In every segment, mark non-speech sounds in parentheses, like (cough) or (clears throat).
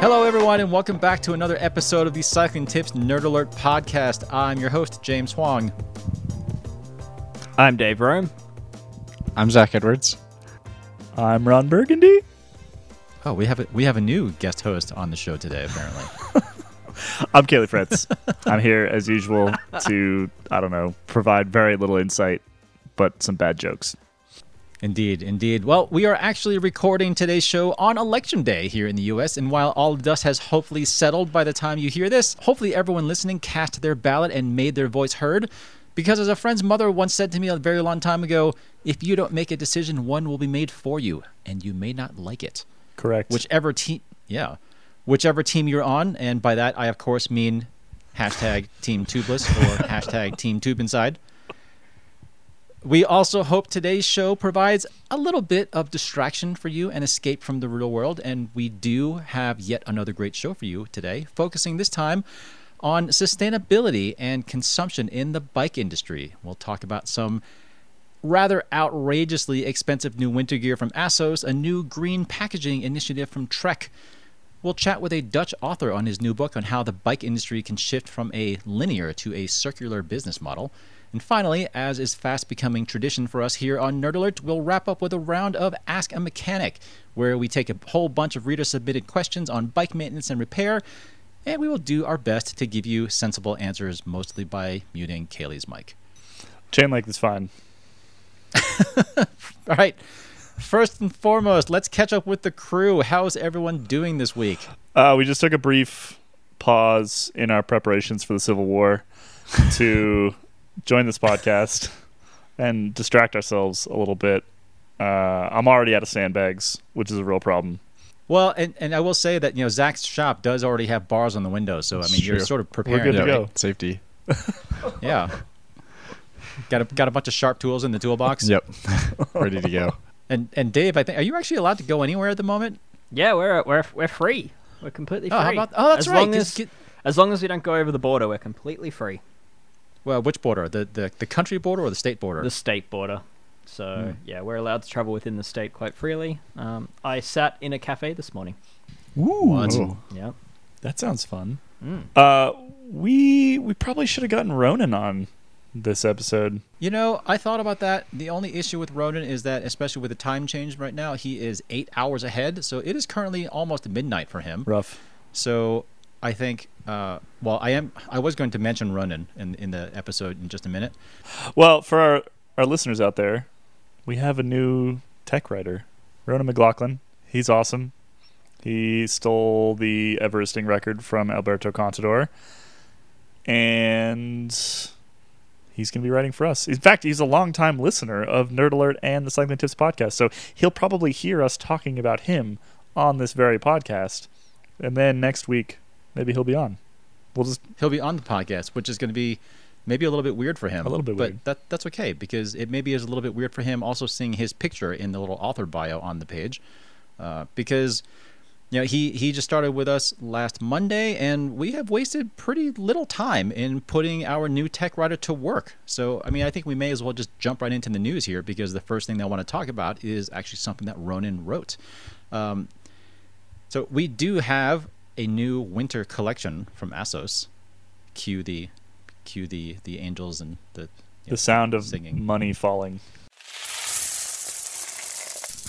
Hello, everyone, and welcome back to another episode of the Cycling Tips Nerd Alert podcast. I'm your host, James Huang. I'm Dave Rome. I'm Zach Edwards. I'm Ron Burgundy. Oh, we have a, we have a new guest host on the show today, apparently. (laughs) I'm Kaylee Fritz. (laughs) I'm here as usual to, I don't know, provide very little insight, but some bad jokes. Indeed, indeed. Well, we are actually recording today's show on election day here in the US, and while all dust has hopefully settled by the time you hear this, hopefully everyone listening cast their ballot and made their voice heard. Because as a friend's mother once said to me a very long time ago, if you don't make a decision, one will be made for you, and you may not like it. Correct. Whichever team, yeah, whichever team you're on, and by that I of course mean hashtag Team Tubeless or (laughs) hashtag Team Tube Inside. We also hope today's show provides a little bit of distraction for you and escape from the real world. And we do have yet another great show for you today, focusing this time on sustainability and consumption in the bike industry. We'll talk about some rather outrageously expensive new winter gear from Assos, a new green packaging initiative from Trek. We'll chat with a Dutch author on his new book on how the bike industry can shift from a linear to a circular business model. And finally, as is fast becoming tradition for us here on Nerd Alert, we'll wrap up with a round of Ask a Mechanic, where we take a whole bunch of reader submitted questions on bike maintenance and repair, and we will do our best to give you sensible answers, mostly by muting Kaylee's mic. Chain link is fine. (laughs) All right. First and foremost, let's catch up with the crew. How's everyone doing this week? Uh, we just took a brief pause in our preparations for the Civil War to (laughs) join this podcast and distract ourselves a little bit. Uh, I'm already out of sandbags, which is a real problem. Well, and, and I will say that you know Zach's shop does already have bars on the windows, so I mean you're sort of We're preparing. good to right? go. Safety. (laughs) Yeah. got a got a bunch of sharp tools in the toolbox. Yep. (laughs) Ready to go. And and Dave, I think are you actually allowed to go anywhere at the moment? Yeah, we're we're we're free. We're completely free. Oh, how about? Oh, that's as right. Long 'cause as, get- as long as we don't go over the border, we're completely free. Well, which border? The, the the country border or the state border? The state border. So Hmm. yeah, we're allowed to travel within the state quite freely. Um, I sat in a cafe this morning. Ooh, What? Yeah. that sounds fun. Mm. Uh, we we probably should have gotten Ronan on this episode. You know, I thought about that. The only issue with Ronan is that, especially with the time change right now, he is eight hours ahead. So it is currently almost midnight for him. Rough. So I think, uh, well, I am. I was going to mention Ronan in in the episode in just a minute. Well, for our, our listeners out there, we have a new tech writer, Ronan McLaughlin. He's awesome. He stole the Everesting record from Alberto Contador, and he's going to be writing for us. In fact, he's a longtime listener of Nerd Alert and the Cycling Tips podcast, so he'll probably hear us talking about him on this very podcast, and then next week maybe he'll be on. We'll just He'll be on the podcast, which is going to be maybe a little bit weird for him. A little bit but weird. that that's okay because it maybe is a little bit weird for him also seeing his picture in the little author bio on the page, uh, because you know he he just started with us last Monday and we have wasted pretty little time in putting our new tech writer to work. So I mean I think we may as well just jump right into the news here because the first thing that I want to talk about is actually something that Ronan wrote. Um, so we do have a new winter collection from Assos. Cue the, cue the the angels and the you know, the sound of singing. money falling.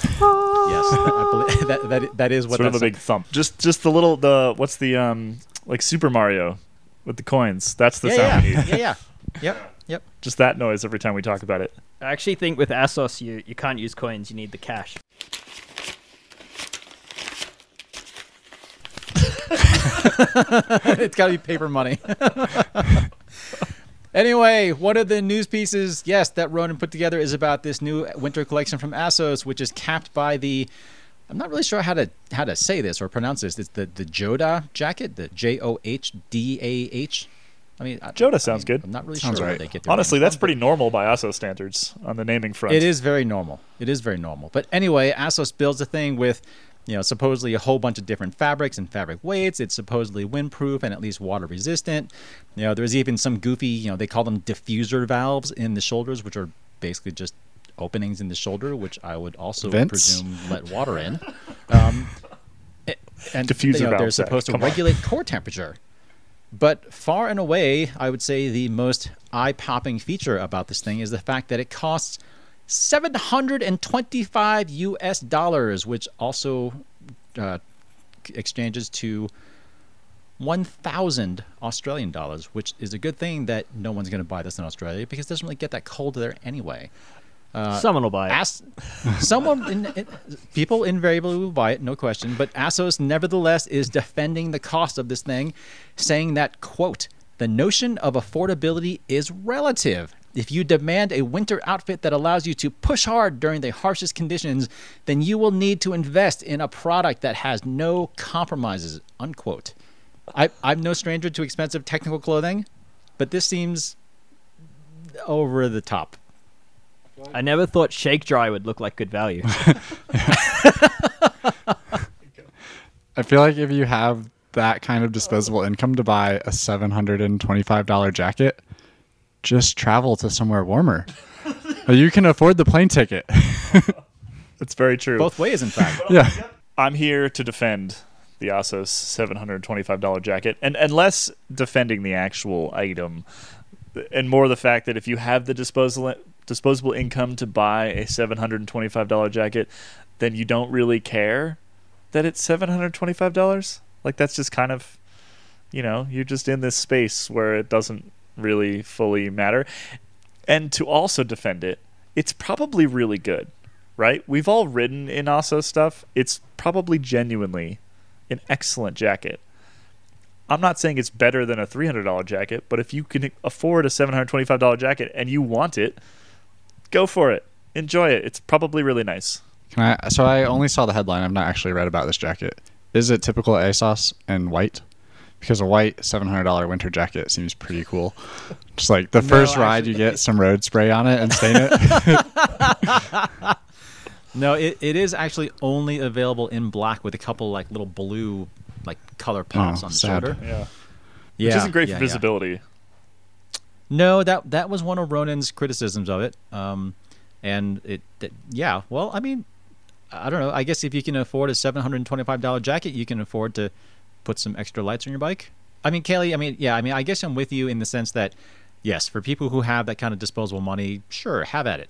Yes, I believe, (laughs) that that that is what sort of a that's big thump. Just just the little the what's the um like Super Mario with the coins. That's the yeah, sound yeah, we yeah, yeah, yep, yep. Just that noise every time we talk about it. I actually think with Assos, you you can't use coins. You need the cash. (laughs) it's got to be paper money. (laughs) anyway, one of the news pieces, yes, that Ronan put together is about this new winter collection from Assos, which is capped by the. I'm not really sure how to how to say this or pronounce this. It's the the Johdah jacket, the J O H D A H. I mean, I- Johdah I sounds mean, good. I'm not really Sounds sure where right. they get Honestly, that's from, pretty normal by Assos standards on the naming front. It is very normal. It is very normal. But anyway, Assos builds a thing with, you know, supposedly a whole bunch of different fabrics and fabric weights. It's supposedly windproof and at least water resistant. You know, there's even some goofy, you know, they call them diffuser valves in the shoulders, which are basically just openings in the shoulder, which I would also Vents? presume let water in. (laughs) Um, and Diffuser you know, they're supposed to come on. regulate core temperature. But far and away, I would say the most eye-popping feature about this thing is the fact that it costs 725 US dollars, which also uh, exchanges to 1,000 Australian dollars, which is a good thing that no one's going to buy this in Australia because it doesn't really get that cold there anyway. Someone will buy it. As- someone, in, in- people invariably will buy it, no question. But Assos, nevertheless, is defending the cost of this thing, saying that quote the notion of affordability is relative. If you demand a winter outfit that allows you to push hard during the harshest conditions, then you will need to invest in a product that has no compromises. Unquote. I, I'm no stranger to expensive technical clothing, but this seems over the top. I never thought Shake Dry would look like good value. (laughs) I feel like if you have that kind of disposable income to buy a $725 jacket, just travel to somewhere warmer. you can afford the plane ticket. (laughs) It's very true. Both ways, in fact. yeah. I'm here to defend the Assos $725 jacket, and and less defending the actual item, and more the fact that if you have the disposable disposable income to buy a $725 jacket, then you don't really care that it's $725. Like that's just kind of, you know, you're just in this space where it doesn't really fully matter. And to also defend it, it's probably really good right? We've all ridden in Assos stuff. It's probably genuinely an excellent jacket. I'm not saying it's better than a $300 jacket, but if you can afford a $725 jacket and you want it, go for it. Enjoy it. It's probably really nice. Can I, so I only saw the headline. I've not actually read about this jacket. Is it typical Assos and white? Because a white $700 winter jacket seems pretty cool. Just like the first ride, you get (laughs) some road spray on it and stain it. (laughs) No, it, it is actually only available in black with a couple like little blue like color pops Oh, on the sad. shoulder. Yeah. Yeah, Which isn't great yeah, for yeah. visibility. No, that that was one of Ronan's criticisms of it. Um, and it, that- yeah, well, I mean, I don't know. I guess if you can afford a seven hundred and twenty-five dollar jacket, you can afford to put some extra lights on your bike. I mean, Kaylee, I mean, yeah, I mean, I guess I'm with you in the sense that, yes, for people who have that kind of disposable money, sure, have at it.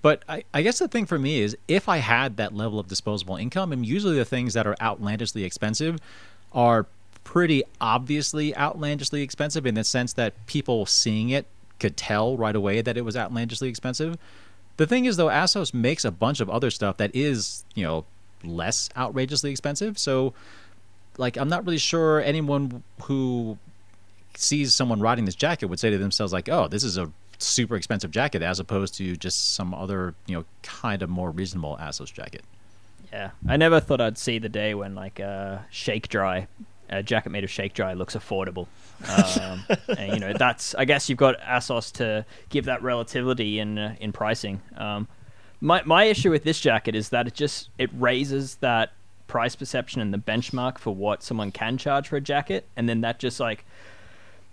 But I, I guess the thing for me is if I had that level of disposable income, and usually the things that are outlandishly expensive are pretty obviously outlandishly expensive in the sense that people seeing it could tell right away that it was outlandishly expensive. The thing is, though, Assos makes a bunch of other stuff that is, you know, less outrageously expensive. So, like, I'm not really sure anyone who sees someone riding this jacket would say to themselves, like, oh, this is a super expensive jacket as opposed to just some other, you know, kind of more reasonable Assos jacket. Yeah, I never thought I'd see the day when like a shake dry, a jacket made of shake dry looks affordable. Um, (laughs) and you know that's I guess you've got Assos to give that relativity in uh, in pricing. Um, my my issue with this jacket is that it just it raises that price perception and the benchmark for what someone can charge for a jacket, and then that just like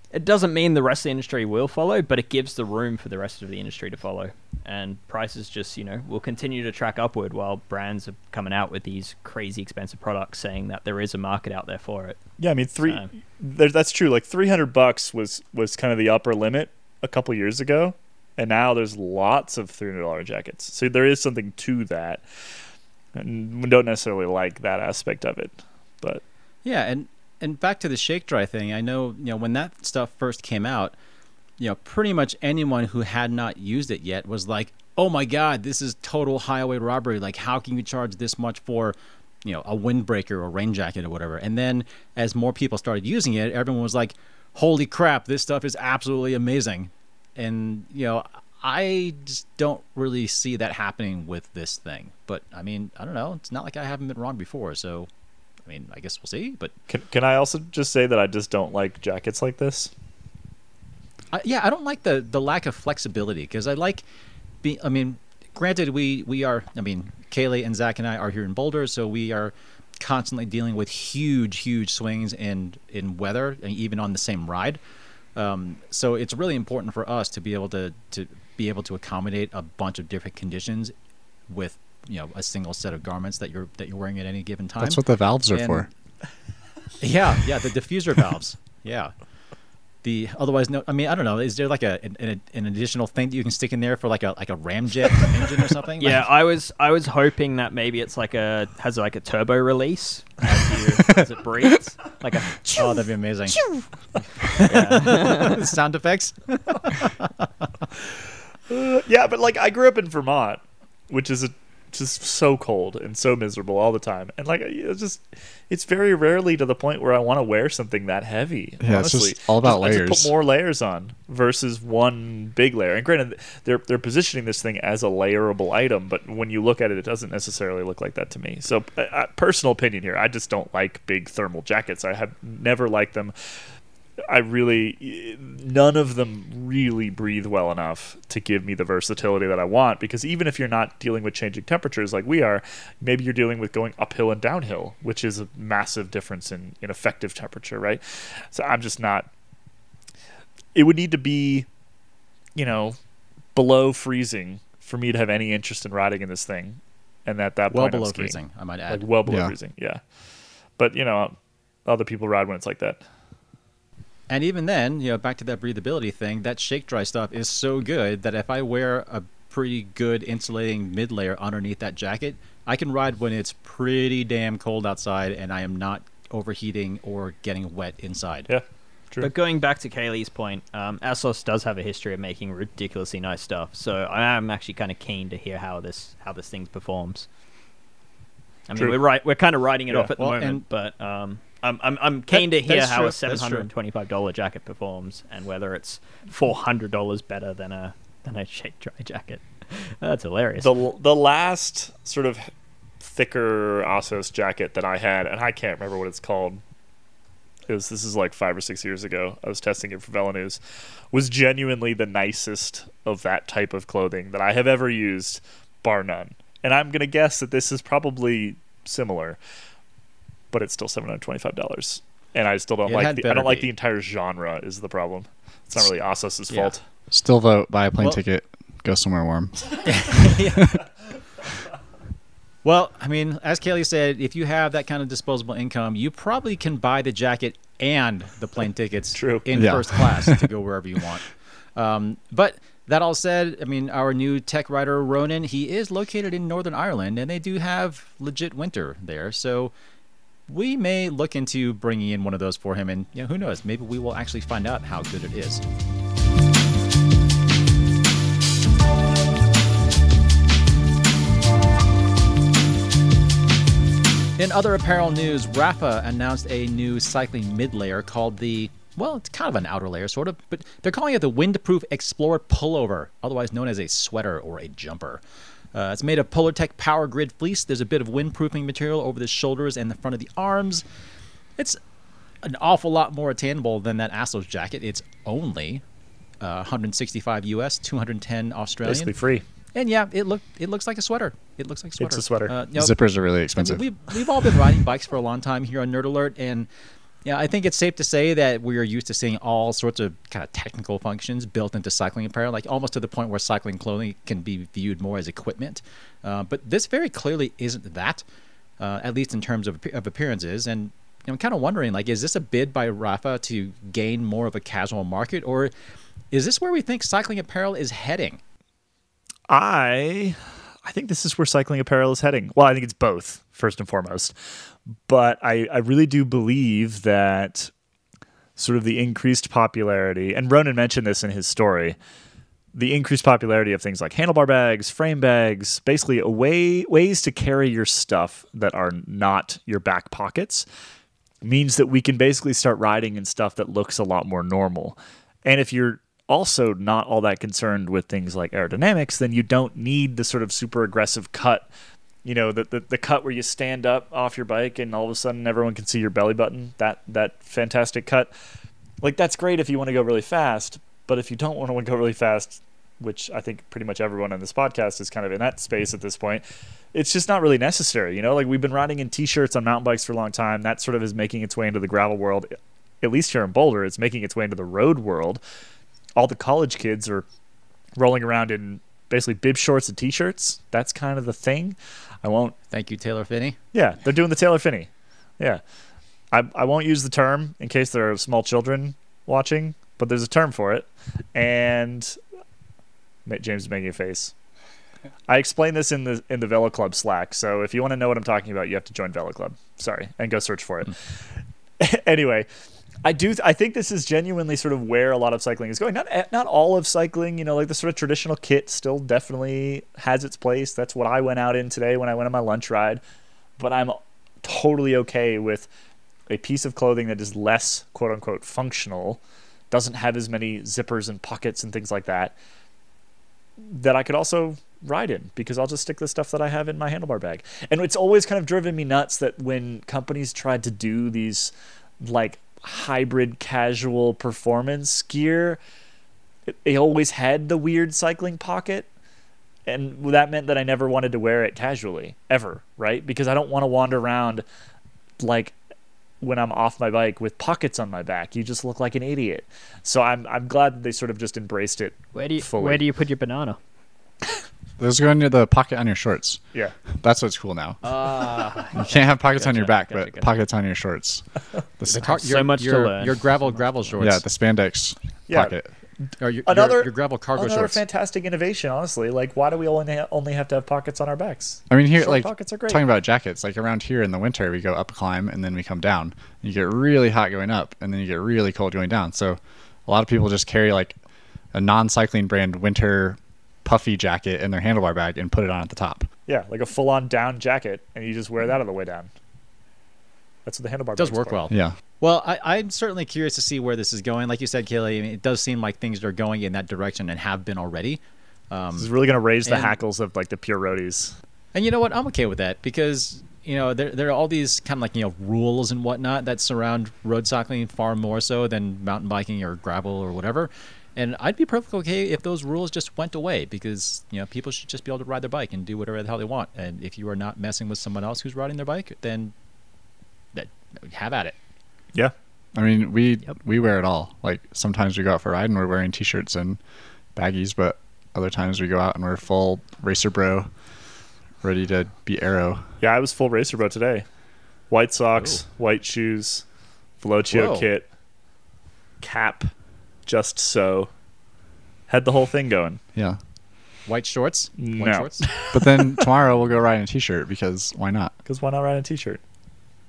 it doesn't mean the rest of the industry will follow, but it gives the room for the rest of the industry to follow. And prices just, you know, will continue to track upward while brands are coming out with these crazy expensive products saying that there is a market out there for it. Yeah, I mean, three. So- There, that's true. Like 300 bucks was was kind of the upper limit a couple years ago, and now there's lots of $300 jackets. So there is something to that. And don't necessarily like that aspect of it, but Yeah, and and back to the shake dry thing. I know you know when that stuff first came out, you know, pretty much anyone who had not used it yet was like, "Oh my God, this is total highway robbery! Like, how can you charge this much for?" You know, a windbreaker or rain jacket or whatever. And then as more people started using it, everyone was like, "Holy crap, this stuff is absolutely amazing!" And you know, I just don't really see that happening with this thing. But I mean, I don't know. It's not like I haven't been wrong before, so I mean, I guess we'll see. But can can I also just say that I just don't like jackets like this? I, yeah, I don't like the the lack of flexibility because I like being. I mean, granted, we we are. I mean, Kaylee and Zach and I are here in Boulder, so we are constantly dealing with huge, huge swings in in weather, and even on the same ride. Um, so it's really important for us to be able to to be able to accommodate a bunch of different conditions with you know a single set of garments that you're that you're wearing at any given time. That's what the valves are And- for. (laughs) Yeah, yeah, the diffuser valves. Yeah. The otherwise no, I mean I don't know. Is there like a an, an, an additional thing that you can stick in there for like a like a ramjet (laughs) engine or something? Yeah, Like- I was I was hoping that maybe it's like a has like a turbo release as, you, as it breathes, like a (laughs) oh, that'd be amazing. Sound effects. Uh, (laughs) yeah, but like I grew up in Vermont, which is a, just so cold and so miserable all the time, and like it's just it's very rarely to the point where I want to wear something that heavy. Yeah, it's honestly. just all about just layers. put more layers on versus one big layer. And granted, they're they're positioning this thing as a layerable item, but when you look at it, it doesn't necessarily look like that to me. So, uh, personal opinion here, I just don't like big thermal jackets. I have never liked them. I really, none of them really breathe well enough to give me the versatility that I want. Because even if you're not dealing with changing temperatures like we are, maybe you're dealing with going uphill and downhill, which is a massive difference in, in effective temperature, right? So I'm just not. It would need to be, you know, below freezing for me to have any interest in riding in this thing. And at that Well point, I'm below skiing. freezing, I might Like add. well below Yeah. freezing, yeah. But, you know, other people ride when it's like that. And even then, you know, back to that breathability thing, that shake dry stuff is so good that if I wear a pretty good insulating mid layer underneath that jacket, I can ride when it's pretty damn cold outside and I am not overheating or getting wet inside. Yeah, true. But going back to Kaylee's point, um, Assos does have a history of making ridiculously nice stuff. So I am actually kind of keen to hear how this how this thing performs. I mean, True. we're right. We're kind of writing it Yeah. off at the Well, moment, and- but um, I'm I'm I'm keen That- to hear how true. a That's seven true. hundred and twenty five dollar jacket performs and whether it's four hundred dollars better than a than a shake dry jacket. (laughs) That's hilarious. the the last sort of thicker Assos jacket that I had, and I can't remember what it's called. It was this is like five or six years ago. I was testing it for VeloNews. Was genuinely the nicest of that type of clothing that I have ever used, bar none. And I'm gonna guess that this is probably similar, but it's still seven hundred twenty five dollars. And I still don't It like the, I don't like be. the entire genre is the problem. It's not really Assos's Yeah. fault. Still vote, buy a plane Well- ticket, go somewhere warm. (laughs) Well, I mean, as Kaylee said, if you have that kind of disposable income, you probably can buy the jacket and the plane tickets True. in Yeah. first class to go wherever you want. (laughs) Um, but that all said, I mean, our new tech writer Ronan, he is located in Northern Ireland, and they do have legit winter there. So we may look into bringing in one of those for him, and you know, who knows? Maybe we will actually find out how good it is. In other apparel news, Rapha announced a new cycling mid layer called the, well, it's kind of an outer layer, sort of, but they're calling it the Windproof Explorer Pullover, otherwise known as a sweater or a jumper. Uh, it's made of Polartec Power Grid fleece. There's a bit of windproofing material over the shoulders and the front of the arms. It's an awful lot more attainable than that Assos jacket. It's only uh, 165 US, 210 Australian. Basically free. And yeah, it look it looks like a sweater. It looks like a sweater. It's a sweater. Uh, you know, Zippers are really I mean, expensive. we've we've all been riding bikes for a long time here on Nerd Alert, and yeah, I think it's safe to say that we are used to seeing all sorts of kind of technical functions built into cycling apparel, like almost to the point where cycling clothing can be viewed more as equipment. Uh, but this very clearly isn't that, uh, at least in terms of, of appearances. And I'm kind of wondering, like, is this a bid by Rapha to gain more of a casual market, or is this where we think cycling apparel is heading? I I think this is where cycling apparel is heading. Well, I think it's both, first and foremost. But I, I really do believe that sort of the increased popularity, and Ronan mentioned this in his story, the increased popularity of things like handlebar bags, frame bags, basically way ways to carry your stuff that are not your back pockets means that we can basically start riding in stuff that looks a lot more normal. And if you're also not all that concerned with things like aerodynamics, then you don't need the sort of super aggressive cut. You know, the, the, the cut where you stand up off your bike and all of a sudden everyone can see your belly button. That that fantastic cut. Like that's great if you want to go really fast, but if you don't want to go really fast, which I think pretty much everyone on this podcast is kind of in that space at this point, it's just not really necessary. You know, like we've been riding in t-shirts on mountain bikes for a long time. That sort of is making its way into the gravel world. At least here in Boulder, it's making its way into the road world. All the college kids are rolling around in basically bib shorts and t-shirts. That's kind of the thing. I won't Thank you, Taylor Phinney. yeah, they're doing the Taylor Phinney. Yeah. I, I won't use the term in case there are small children watching, but there's a term for it. And James is making a face. I explained this in the in the Velo Club Slack. So if you want to know what I'm talking about, you have to join Velo Club. Sorry, and go search for it. (laughs) anyway, I do. I think this is genuinely sort of where a lot of cycling is going. Not eh, not all of cycling. You know, like the sort of traditional kit still definitely has its place. That's what I went out in today when I went on my lunch ride. But I'm totally okay with a piece of clothing that is less quote unquote functional, doesn't have as many zippers and pockets and things like that. That I could also ride in because I'll just stick the stuff that I have in my handlebar bag. And it's always kind of driven me nuts that when companies tried to do these like hybrid casual performance gear, it- they always had the weird cycling pocket. And that meant that I never wanted to wear it casually, ever, right? Because I don't want to wander around like when I'm off my bike with pockets on my back. You just look like an idiot. So I'm I'm glad that they sort of just embraced it. Where do you Fully. where do you put your banana? Those go into the pocket on your shorts. Yeah. That's what's cool now. Ah, (laughs) You can't have pockets on your back, gotcha, but gotcha. pockets on your shorts. The s- The tar- So your- much to your, learn. Your gravel gravel shorts. yeah, the spandex Yeah. pocket. or your, Another- your, your gravel cargo Another shorts. fantastic innovation, honestly. Like, why do we only ha- only have to have pockets on our backs? I mean, here, Short like pockets are great. talking about jackets, like around here in the winter, we go up a climb and then we come down. You get really hot going up, and then you get really cold going down. So, a lot of people just carry like a non-cycling brand winter puffy jacket in their handlebar bag and put it on at the top. Yeah, like a full-on down jacket, and you just wear that on the way down. That's what the handlebar does work for. well. Yeah, Well, I, I'm certainly curious to see where this is going. Like you said, Kaylee, I mean, it does seem like things are going in that direction and have been already. Um, This is really going to raise the And- hackles of like the pure roadies. And you know what? I'm okay with that because you know there there are all these kind of like you know rules and whatnot that surround road cycling far more so than mountain biking or gravel or whatever. And I'd be perfectly okay if those rules just went away because you know people should just be able to ride their bike and do whatever the hell they want. And if you are not messing with someone else who's riding their bike, then that have at it. Yeah. I mean, we Yep. we wear it all. Like sometimes we go out for a ride and we're wearing t-shirts and baggies, but other times we go out and we're full racer bro, ready to be aero. Yeah, I was full racer bro today. White socks, white shoes, Velocio Whoa. kit, cap, just so. Had the whole thing going. Yeah. White shorts, white No. shorts. (laughs) But then tomorrow we'll go ride in a t-shirt because why not? Because why not ride in a t-shirt?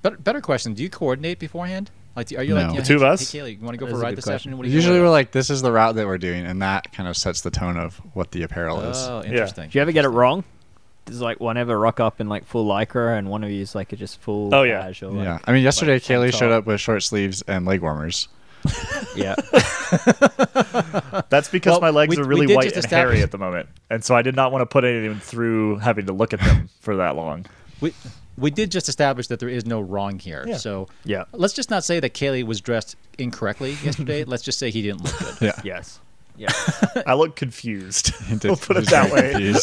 Better, better question: Do you coordinate beforehand? Like, are you like No. you know, The two of hey, us? Hey, Kaylee, you want to go That for a a ride good this question. afternoon? What you Usually we're like, this is the route that we're doing, and that kind of sets the tone of what the apparel is. Oh, interesting. do you ever get it wrong? There's like one ever rock up in like full lycra, and one of you is like a just full. Oh, yeah. casual, yeah. like- I mean, yesterday like Kaylee showed up with short sleeves and leg warmers. Yeah. (laughs) That's because Well, my legs we- are really white and hairy at the moment, and so I did not want to put anyone through having to look at them for that long. We we did just establish that there is no wrong here. Yeah. So Yeah. let's just not say that Kaylee was dressed incorrectly yesterday. (laughs) let's just say he didn't look good. Yeah. Yes. Yeah. I look confused. (laughs) We'll put it that way.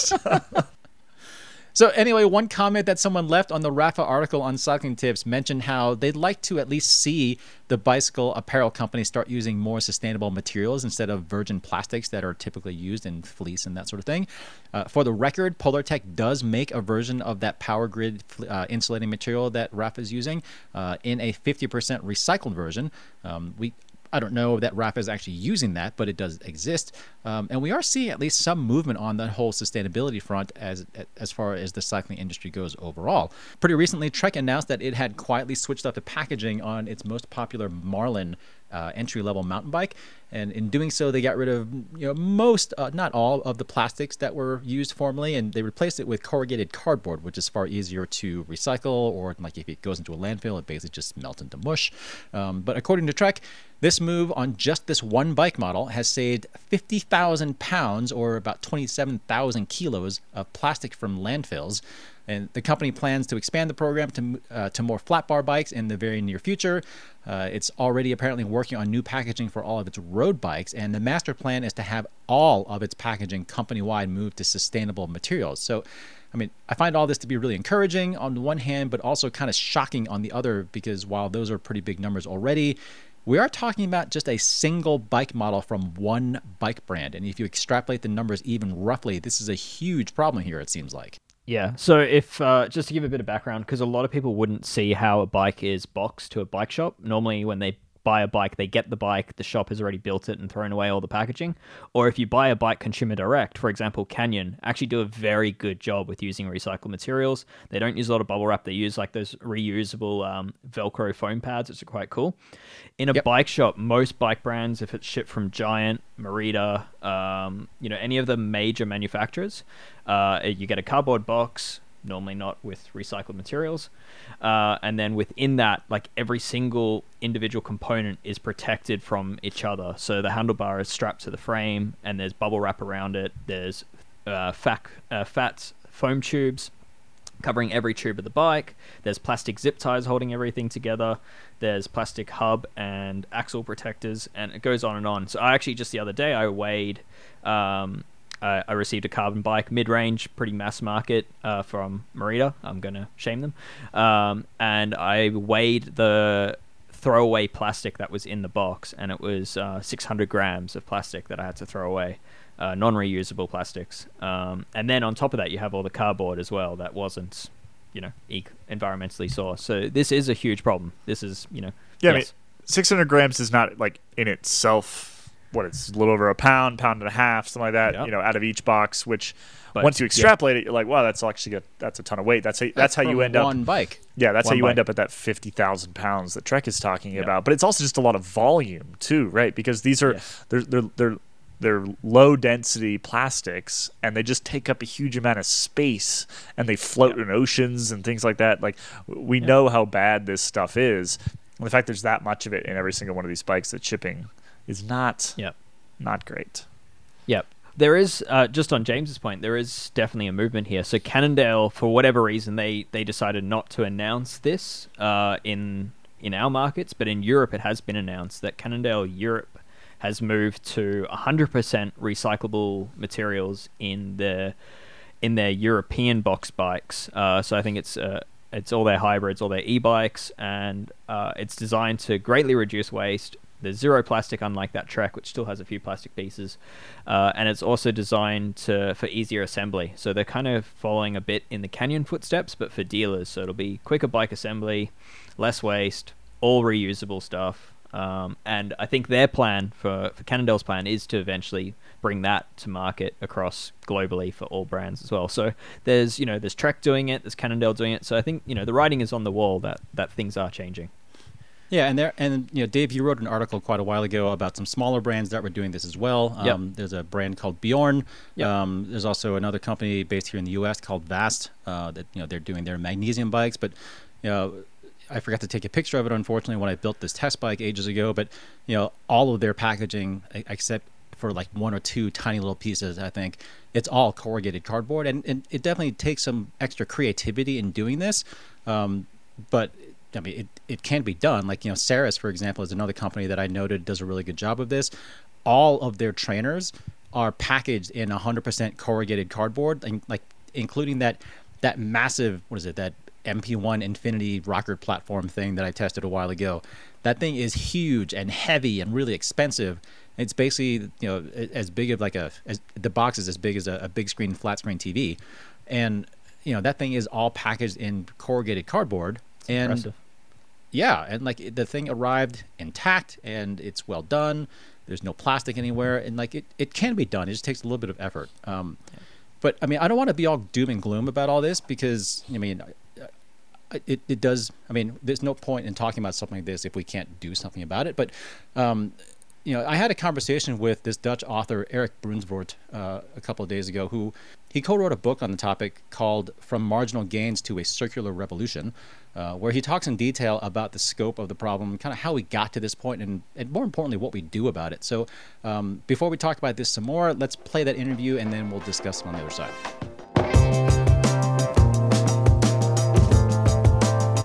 So anyway, one comment that someone left on the Rapha article on cycling tips mentioned how they'd like to at least see the bicycle apparel company start using more sustainable materials instead of virgin plastics that are typically used in fleece and that sort of thing. Uh, for the record, Polartec does make a version of that power grid uh, insulating material that Rapha is using uh, in a 50% recycled version. Um, we I don't know that Rapha is actually using that, but it does exist, um, and we are seeing at least some movement on the whole sustainability front as as far as the cycling industry goes overall. Pretty recently, Trek announced that it had quietly switched up the packaging on its most popular Marlin uh, entry-level mountain bike, and in doing so, they got rid of you know most, uh, not all, of the plastics that were used formerly, and they replaced it with corrugated cardboard, which is far easier to recycle, or like if it goes into a landfill, it basically just melts into mush. Um, but according to Trek, this move on just this one bike model has saved 50,000 pounds, or about 27,000 kilos, of plastic from landfills. And the company plans to expand the program to uh, to more flat bar bikes in the very near future. Uh, it's already apparently working on new packaging for all of its road bikes, and the master plan is to have all of its packaging company wide move to sustainable materials. So, I mean, I find all this to be really encouraging on the one hand, but also kind of shocking on the other because while those are pretty big numbers already, we are talking about just a single bike model from one bike brand. And if you extrapolate the numbers even roughly, this is a huge problem here, it seems like. Yeah. So if uh, just to give a bit of background, because a lot of people wouldn't see how a bike is boxed to a bike shop. Normally, when they buy a bike, they get the bike, the shop has already built it and thrown away all the packaging. Or if you buy a bike consumer direct, for example, Canyon actually do a very good job with using recycled materials. They don't use a lot of bubble wrap. They use like those reusable um, Velcro foam pads, which are quite cool. In a Yep. bike shop, most bike brands, if it's shipped from Giant, Merida, um, you know, any of the major manufacturers, uh, you get a cardboard box, normally not with recycled materials. Uh, and then within that, like every single individual component is protected from each other. So the handlebar is strapped to the frame, and there's bubble wrap around it. There's uh, fat, uh, fat foam tubes covering every tube of the bike. There's plastic zip ties holding everything together. There's plastic hub and axle protectors, and it goes on and on. So I actually just the other day I weighed. Um, I, I received a carbon bike, mid-range, pretty mass market uh, from Merida. I'm gonna shame them, um, and I weighed the throwaway plastic that was in the box, and it was uh, 600 grams of plastic that I had to throw away, uh, non-reusable plastics. Um, and then on top of that, you have all the cardboard as well that wasn't, you know, environmentally sourced. So this is a huge problem. This is, you know, Yeah, I mean, 600 grams is not like in itself what it's a little over a pound, pound and a half, something like that. Yep. You know, out of each box. Which But, once you yeah. extrapolate it, you're like, wow, that's actually a, that's a ton of weight. That's how, that's, how you end up. one bike. Yeah, that's how one you end up at that fifty thousand pounds that Trek is talking Yep. about. But it's also just a lot of volume too, right? Because these are Yes. they're they're they're they're low density plastics and they just take up a huge amount of space and they float in oceans and things like that. Like we know how bad this stuff is. And the fact there's that much of it in every single one of these bikes that's shipping is not Yep. not great. Yep. There is uh, just on James's point. There is definitely a movement here. So Cannondale, for whatever reason, they they decided not to announce this uh, in in our markets, but in Europe, it has been announced that Cannondale Europe has moved to 100% recyclable materials in their in their European box bikes. Uh, so I think it's uh, it's all their hybrids, all their e-bikes, and uh, it's designed to greatly reduce waste. There's zero plastic, unlike that Trek, which still has a few plastic pieces, uh, and it's also designed to for easier assembly. So they're kind of following a bit in the Canyon footsteps, but for dealers. So it'll be quicker bike assembly, less waste, all reusable stuff. Um, and I think their plan for, for Cannondale's plan is to eventually bring that to market across globally for all brands as well. So there's you know there's Trek doing it, there's Cannondale doing it. So I think you know the writing is on the wall that that things are changing. Yeah, and there and you know, Dave, you wrote an article quite a while ago about some smaller brands that were doing this as well. Yep. Um, there's a brand called Bjorn. Yep. Um, there's also another company based here in the U.S. called Vast uh, that you know they're doing their magnesium bikes, but you know. I forgot to take a picture of it, unfortunately, when I built this test bike ages ago. But you know, all of their packaging, except for like one or two tiny little pieces, I think it's all corrugated cardboard, and, and it definitely takes some extra creativity in doing this. Um, but I mean, it, it can be done. Like, you know, Saris, for example, is another company that I noted does a really good job of this. All of their trainers are packaged in 100% corrugated cardboard, and like including that that massive what is it that MP1 Infinity rocker platform thing that I tested a while ago. That thing is huge and heavy and really expensive. It's basically you know as big of like a as, the box is as big as a, a big screen flat screen TV, and you know that thing is all packaged in corrugated cardboard. And Impressive. yeah, and like the thing arrived intact and it's well done. There's no plastic anywhere, and like it, it can be done. It just takes a little bit of effort. Um, But I mean, I don't want to be all doom and gloom about all this because I mean, it it does. I mean, there's no point in talking about something like this if we can't do something about it. But um, you know, I had a conversation with this Dutch author Eric Bronsvoort uh, a couple of days ago, who he co-wrote a book on the topic called "From Marginal Gains to a Circular Revolution," uh, where he talks in detail about the scope of the problem, kind of how we got to this point, and, and more importantly, what we do about it. So, um, before we talk about this some more, let's play that interview, and then we'll discuss it on the other side.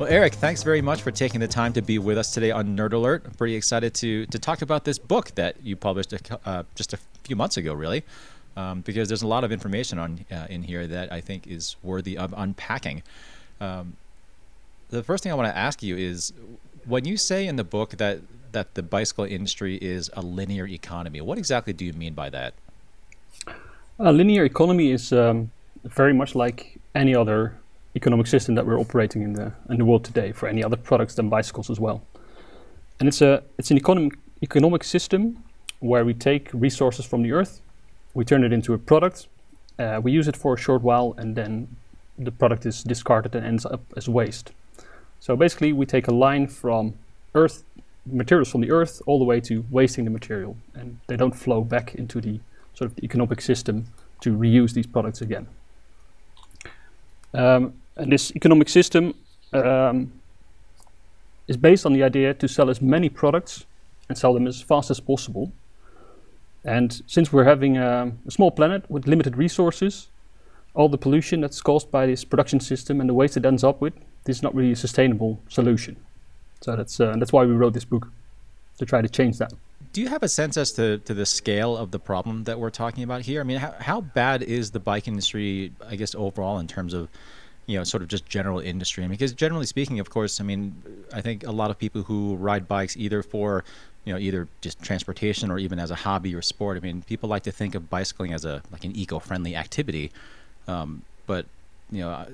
Well, Eric, thanks very much for taking the time to be with us today on Nerd Alert. I'm pretty excited to to talk about this book that you published uh, just a few months ago, really, um, because there's a lot of information on uh, in here that I think is worthy of unpacking. Um, the first thing I want to ask you is, when you say in the book that that the bicycle industry is a linear economy, what exactly do you mean by that? A linear economy is um, very much like any other economic system that we're operating in the in the world today for any other products than bicycles as well. And it's a it's an economic economic system where we take resources from the earth, we turn it into a product, uh, we use it for a short while, and then the product is discarded and ends up as waste. So basically, we take a line from earth materials from the earth all the way to wasting the material, and they don't flow back into the sort of the economic system to reuse these products again. Um, and this economic system um, is based on the idea to sell as many products and sell them as fast as possible. And since we're having a, a small planet with limited resources, all the pollution that's caused by this production system and the waste it ends up with, this is not really a sustainable solution. So that's uh, that's why we wrote this book to try to change that. Do you have a sense as to, to the scale of the problem that we're talking about here? I mean, how, how bad is the bike industry, I guess, overall in terms of, you know, sort of just general industry? I mean, because generally speaking, of course, I mean, I think a lot of people who ride bikes either for, you know, either just transportation or even as a hobby or sport. I mean, people like to think of bicycling as a like an eco-friendly activity, um, but you know,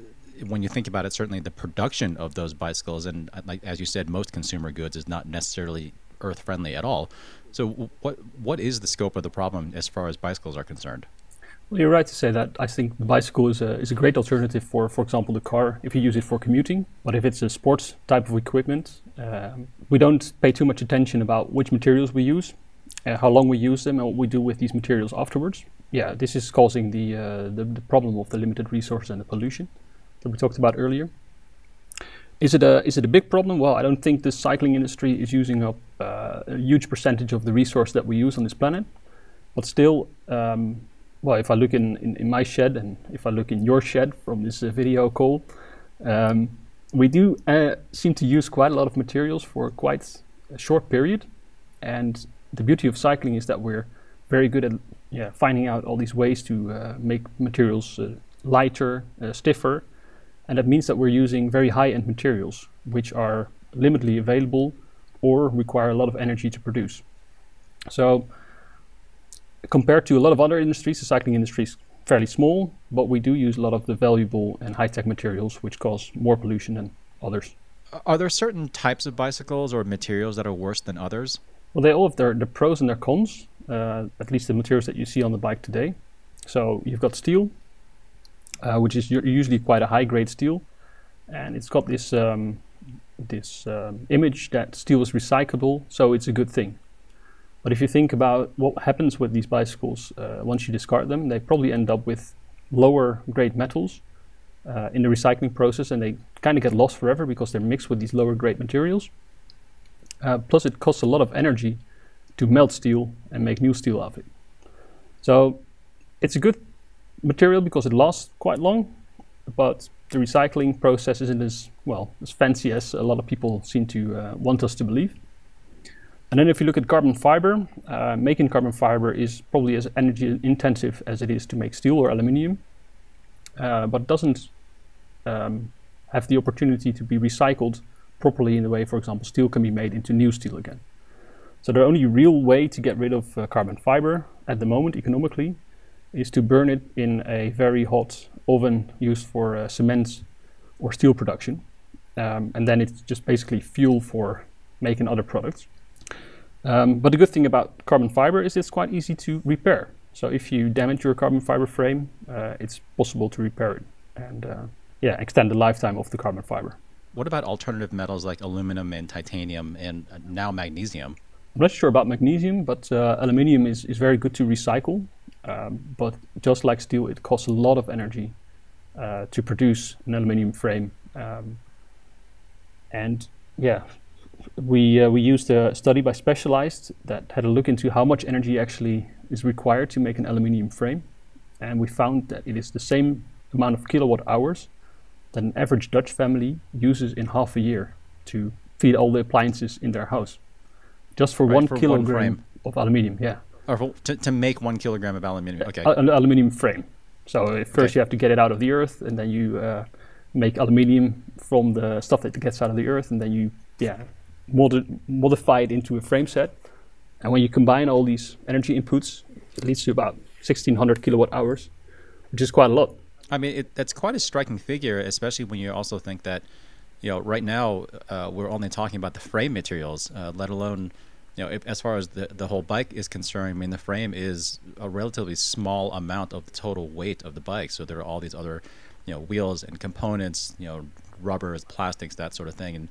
when you think about it, certainly the production of those bicycles and like as you said, most consumer goods is not necessarily earth friendly at all. So, what what is the scope of the problem as far as bicycles are concerned? Well, you're right to say that. I think the bicycle is a is a great alternative for, for example, the car if you use it for commuting. But if it's a sports type of equipment, um, we don't pay too much attention about which materials we use, uh, how long we use them, and what we do with these materials afterwards. Yeah, this is causing the, uh, the the problem of the limited resources and the pollution that we talked about earlier. Is it a is it a big problem? Well, I don't think the cycling industry is using up uh, a huge percentage of the resource that we use on this planet. But still, um, well, if I look in, in, in, my shed and if I look in your shed from this uh, video call, um, we do uh, seem to use quite a lot of materials for quite a short period. And the beauty of cycling is that we're very good at yeah, finding out all these ways to uh, make materials uh, lighter, uh, stiffer, and that means that we're using very high-end materials, which are limitedly available or require a lot of energy to produce. So compared to a lot of other industries, the cycling industry is fairly small, but we do use a lot of the valuable and high-tech materials, which cause more pollution than others. Are there certain types of bicycles or materials that are worse than others? Well, they all have their, their pros and their cons, uh, at least the materials that you see on the bike today. So you've got steel, uh, which is usually quite a high grade steel, and it's got this um, this um, image that steel is recyclable, so it's a good thing. But if you think about what happens with these bicycles uh, once you discard them, they probably end up with lower grade metals uh, in the recycling process, and they kind of get lost forever because they're mixed with these lower grade materials. Uh, plus, it costs a lot of energy to melt steel and make new steel out of it. So, it's a good material because it lasts quite long, but the recycling process isn't as well as fancy as a lot of people seem to uh, want us to believe. And then if you look at carbon fiber, uh, making carbon fiber is probably as energy intensive as it is to make steel or aluminium, uh, but doesn't um, have the opportunity to be recycled properly in the way, for example, steel can be made into new steel again. So the only real way to get rid of uh, carbon fiber at the moment economically is to burn it in a very hot oven used for uh, cement or steel production. Um, and then it's just basically fuel for making other products. Um, but the good thing about carbon fiber is it's quite easy to repair. So if you damage your carbon fiber frame, uh, it's possible to repair it and uh, yeah, extend the lifetime of the carbon fiber. What about alternative metals like aluminum and titanium and uh, now magnesium? I'm not sure about magnesium, but uh, aluminium is, is very good to recycle. Um, but just like steel, it costs a lot of energy uh, to produce an aluminium frame. Um, and yeah, we uh, we used a study by Specialized that had a look into how much energy actually is required to make an aluminium frame, and we found that it is the same amount of kilowatt hours that an average Dutch family uses in half a year to feed all the appliances in their house, just for right, one for kilogram one of aluminium. Yeah or to, to make one kilogram of aluminium. Okay. An aluminium frame. So uh, first okay. you have to get it out of the earth, and then you uh, make aluminium from the stuff that gets out of the earth, and then you yeah modi- modify it into a frame set. And when you combine all these energy inputs, it leads to about 1600 kilowatt hours, which is quite a lot. I mean, it, that's quite a striking figure, especially when you also think that, you know, right now uh, we're only talking about the frame materials, uh, let alone, you know, if, as far as the the whole bike is concerned. I mean, the frame is a relatively small amount of the total weight of the bike, so there are all these other, you know, wheels and components, you know, rubbers, plastics, that sort of thing, and.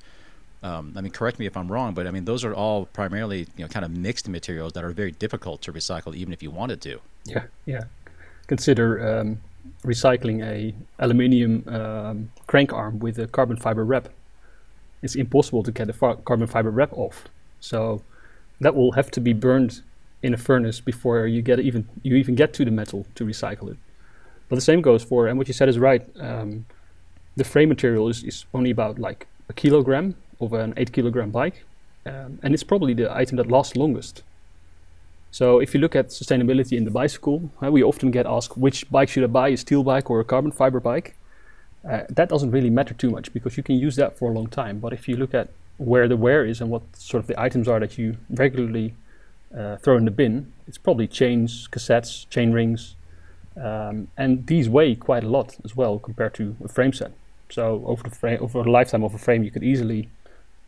Um, I mean, correct me if I'm wrong, but I mean those are all primarily you know kind of mixed materials that are very difficult to recycle, even if you wanted to. Yeah, yeah. Consider um, recycling a aluminium um, crank arm with a carbon fiber wrap. It's impossible to get the fa- carbon fiber wrap off. So that will have to be burned in a furnace before you get even you even get to the metal to recycle it. But the same goes for and what you said is right. Um, the frame material is, is only about like a kilogram of an eight kilogram bike, um, and it's probably the item that lasts longest. So if you look at sustainability in the bicycle, uh, we often get asked which bike should I buy, a steel bike or a carbon fiber bike. Uh, that doesn't really matter too much because you can use that for a long time. But if you look at where the wear is and what sort of the items are that you regularly uh, throw in the bin, it's probably chains, cassettes, chain rings, um, and these weigh quite a lot as well compared to a frame set. So over the frame, over a lifetime of a frame, you could easily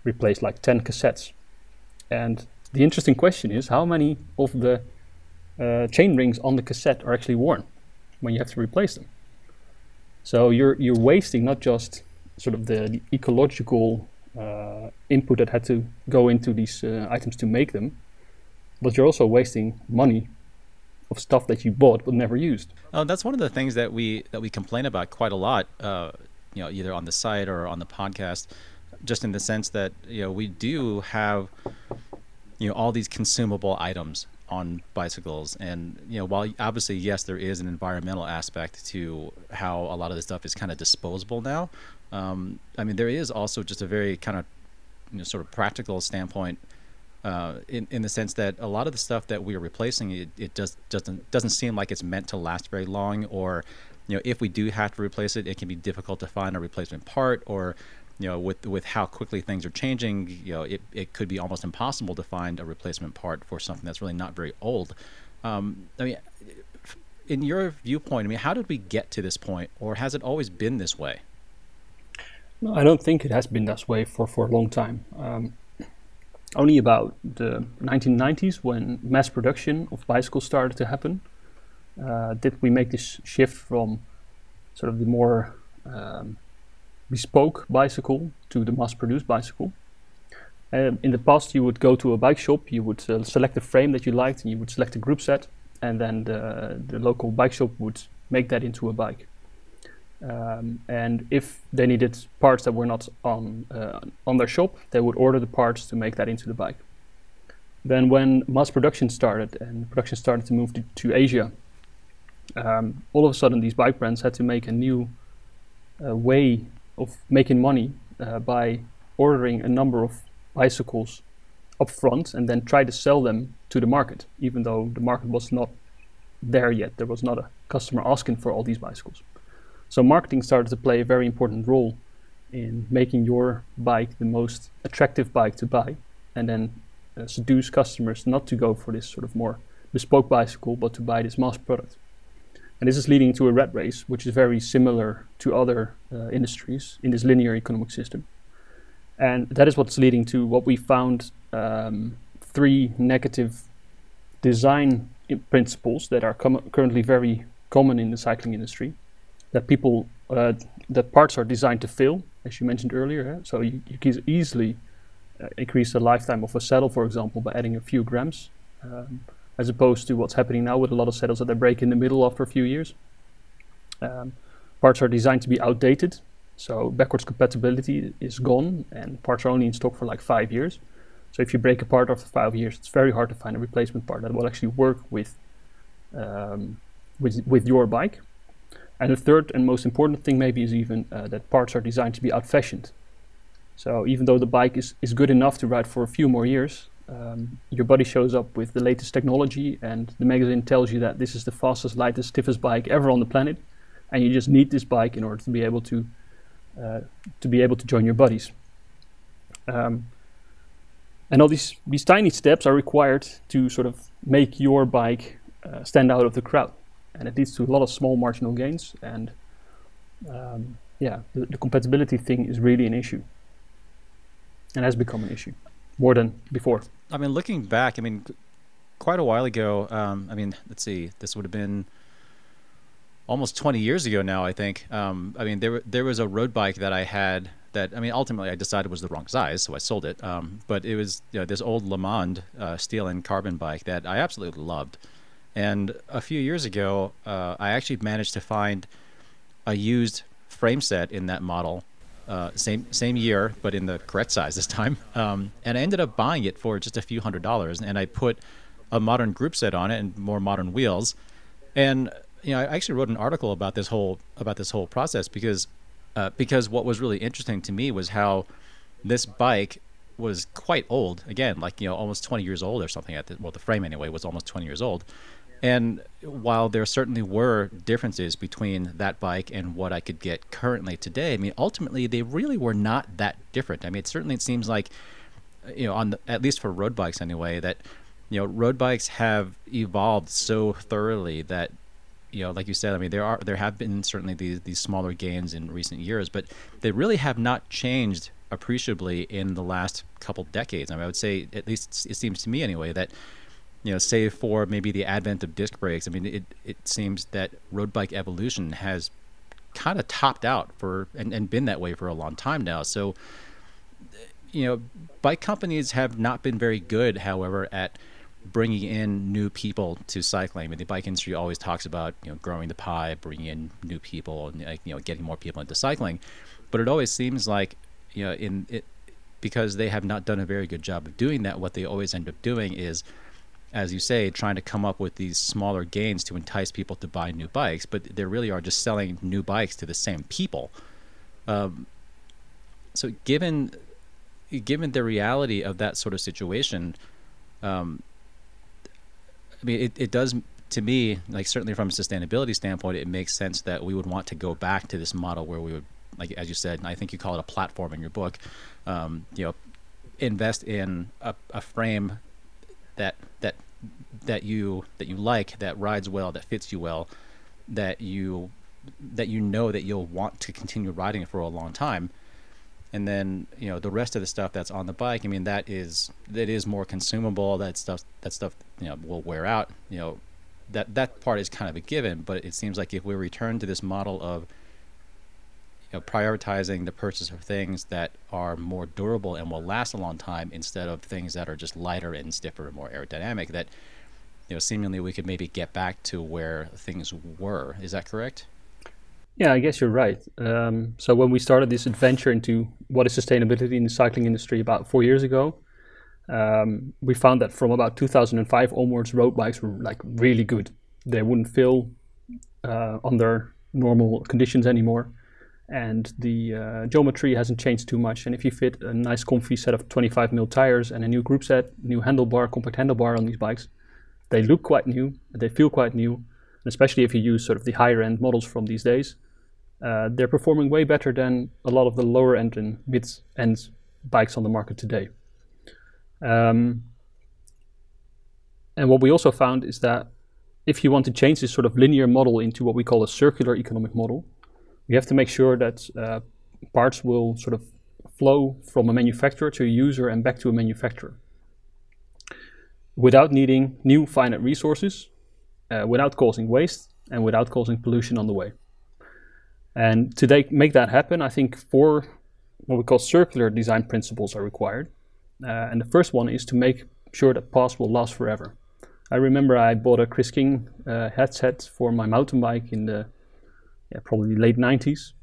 replace like 10 cassettes. And the interesting question is how many of the uh, chain rings on the cassette are actually worn when you have to replace them. So you're you're wasting not just sort of the, the ecological input that had to go into these uh, items to make them, but you're also wasting money of stuff that you bought but never used. Oh, that's one of the things that we that we complain about quite a lot. Uh, you know, either on the site or on the podcast, just in the sense that you know we do have you know all these consumable items on bicycles and you know while obviously yes there is an environmental aspect to how a lot of this stuff is kind of disposable now um, i mean there is also just a very kind of you know sort of practical standpoint uh, in, in the sense that a lot of the stuff that we are replacing it, it just doesn't doesn't seem like it's meant to last very long or you know if we do have to replace it it can be difficult to find a replacement part or you know, with with how quickly things are changing, you know, it, it could be almost impossible to find a replacement part for something that's really not very old. Um, I mean, in your viewpoint, I mean, how did we get to this point, or has it always been this way? I don't think it has been this way for, for a long time. Um, only about the 1990s, when mass production of bicycles started to happen, uh, did we make this shift from sort of the more um, bespoke bicycle to the mass-produced bicycle. Um, in the past, you would go to a bike shop, you would uh, select the frame that you liked, and you would select a group set, and then the, the local bike shop would make that into a bike. Um, and if they needed parts that were not on uh, on their shop, they would order the parts to make that into the bike. Then, when mass production started and production started to move to, to Asia, um, all of a sudden these bike brands had to make a new uh, way of making money uh, by ordering a number of bicycles up front and then try to sell them to the market, even though the market was not there yet. There was not a customer asking for all these bicycles. So marketing started to play a very important role in making your bike the most attractive bike to buy and then uh, seduce customers not to go for this sort of more bespoke bicycle but to buy this mass product. And this is leading to a rat race, which is very similar to other uh, industries in this linear economic system. And that is what's leading to what we found um, three negative design principles that are currently very common in the cycling industry. That people, uh, that parts are designed to fail, as you mentioned earlier. Eh? So you, you, can easily uh, increase the lifetime of a saddle, for example, by adding a few grams. Um, as opposed to what's happening now with a lot of saddles that they break in the middle after a few years. Um, parts are designed to be outdated, so backwards compatibility is gone, and parts are only in stock for like five years. So if you break a part after five years, it's very hard to find a replacement part that will actually work with um, with with your bike. And the third and most important thing maybe is even uh, that parts are designed to be out-fashioned. So even though the bike is, is good enough to ride for a few more years, um, your body shows up with the latest technology, and the magazine tells you that this is the fastest, lightest, stiffest bike ever on the planet, and you just need this bike in order to be able to uh, to be able to join your buddies. Um, and all these these tiny steps are required to sort of make your bike uh, stand out of the crowd, and it leads to a lot of small marginal gains. And um, yeah, the, the compatibility thing is really an issue, and has become an issue more than before. I mean, looking back, I mean, quite a while ago. Um, I mean, let's see, this would have been almost 20 years ago now. I think. Um, I mean, there there was a road bike that I had that I mean, ultimately I decided was the wrong size, so I sold it. Um, but it was you know, this old LeMond uh, steel and carbon bike that I absolutely loved. And a few years ago, uh, I actually managed to find a used frame set in that model, uh, same same year, but in the correct size this time. (laughs) Um, and I ended up buying it for just a few hundred dollars, and I put a modern group set on it and more modern wheels. And you know, I actually wrote an article about this whole about this whole process because uh, because what was really interesting to me was how this bike was quite old. Again, like you know, almost 20 years old or something. At the, well, the frame anyway was almost 20 years old. And while there certainly were differences between that bike and what I could get currently today, I mean, ultimately they really were not that different. I mean, it certainly it seems like, you know, on the, at least for road bikes anyway, that you know, road bikes have evolved so thoroughly that you know, like you said, I mean, there are there have been certainly these these smaller gains in recent years, but they really have not changed appreciably in the last couple decades. I, mean, I would say, at least it seems to me anyway, that you know, save for maybe the advent of disc brakes, I mean, it it seems that road bike evolution has kind of topped out for and, and been that way for a long time now. So, you know, bike companies have not been very good, however, at bringing in new people to cycling. I mean, the bike industry always talks about you know growing the pie, bringing in new people, and you know getting more people into cycling. But it always seems like you know in it because they have not done a very good job of doing that. What they always end up doing is, as you say, trying to come up with these smaller gains to entice people to buy new bikes. But they really are just selling new bikes to the same people. Um, so given given the reality of that sort of situation. Um, I mean, it, it does to me, like certainly from a sustainability standpoint, it makes sense that we would want to go back to this model where we would, like as you said, I think you call it a platform in your book, um, you know, invest in a, a frame that that that you that you like, that rides well, that fits you well, that you that you know that you'll want to continue riding it for a long time, and then you know the rest of the stuff that's on the bike i mean that is that is more consumable. That stuff that stuff you know will wear out. You know that that part is kind of a given but it seems like if we return to this model of you know prioritizing the purchase of things that are more durable and will last a long time instead of things that are just lighter and stiffer and more aerodynamic that you know seemingly we could maybe get back to where things were is that correct yeah, I guess you're right. Um, so when we started this adventure into what is sustainability in the cycling industry about four years ago, um, we found that from about 2005 onwards, road bikes were like really good. They wouldn't fail uh, under normal conditions anymore, and the uh, geometry hasn't changed too much. And if you fit a nice, comfy set of 25 mil tires and a new group set, new handlebar, compact handlebar on these bikes, they look quite new. They feel quite new especially if you use sort of the higher end models from these days, uh, they're performing way better than a lot of the lower end and mid end bikes on the market today. Um, and what we also found is that if you want to change this sort of linear model into what we call a circular economic model, you have to make sure that uh, parts will sort of flow from a manufacturer to a user and back to a manufacturer without needing new finite resources uh, without causing waste and without causing pollution on the way. And to make that happen, I think four what we call circular design principles are required. Uh, and the first one is to make sure that parts will last forever. I remember I bought a Chris King uh, headset for my mountain bike in the yeah, probably late 90s,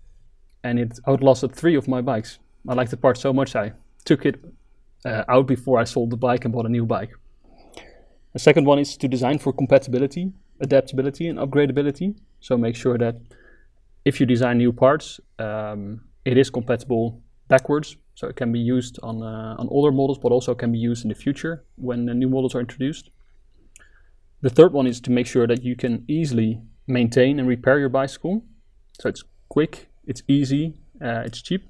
and it outlasted three of my bikes. I liked the part so much I took it uh, out before I sold the bike and bought a new bike. The second one is to design for compatibility, adaptability, and upgradability. So make sure that if you design new parts, um, it is compatible backwards. So it can be used on, uh, on older models, but also can be used in the future when the new models are introduced. The third one is to make sure that you can easily maintain and repair your bicycle. So it's quick, it's easy, uh, it's cheap.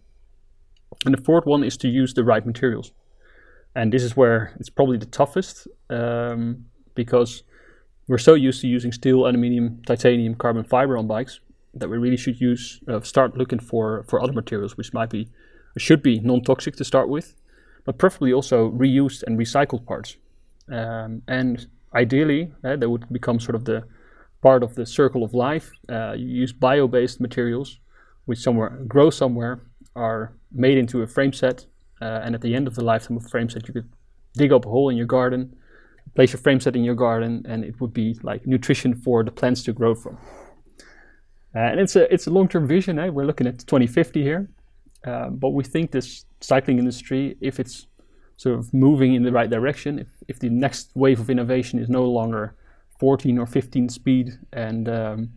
And the fourth one is to use the right materials and this is where it's probably the toughest um, because we're so used to using steel, aluminium, titanium, carbon fiber on bikes. that we really should use uh, start looking for for other materials which might be should be non-toxic to start with, but preferably also reused and recycled parts. Um, and ideally, uh, they would become sort of the part of the circle of life. Uh, you use bio-based materials, which somewhere grow somewhere, are made into a frame set, uh, and at the end of the lifetime of a frame set, you could dig up a hole in your garden, place your frame set in your garden, and it would be like nutrition for the plants to grow from. Uh, and it's a it's a long-term vision. Eh? We're looking at 2050 here, uh, but we think this cycling industry, if it's sort of moving in the right direction, if, if the next wave of innovation is no longer 14 or 15 speed and um,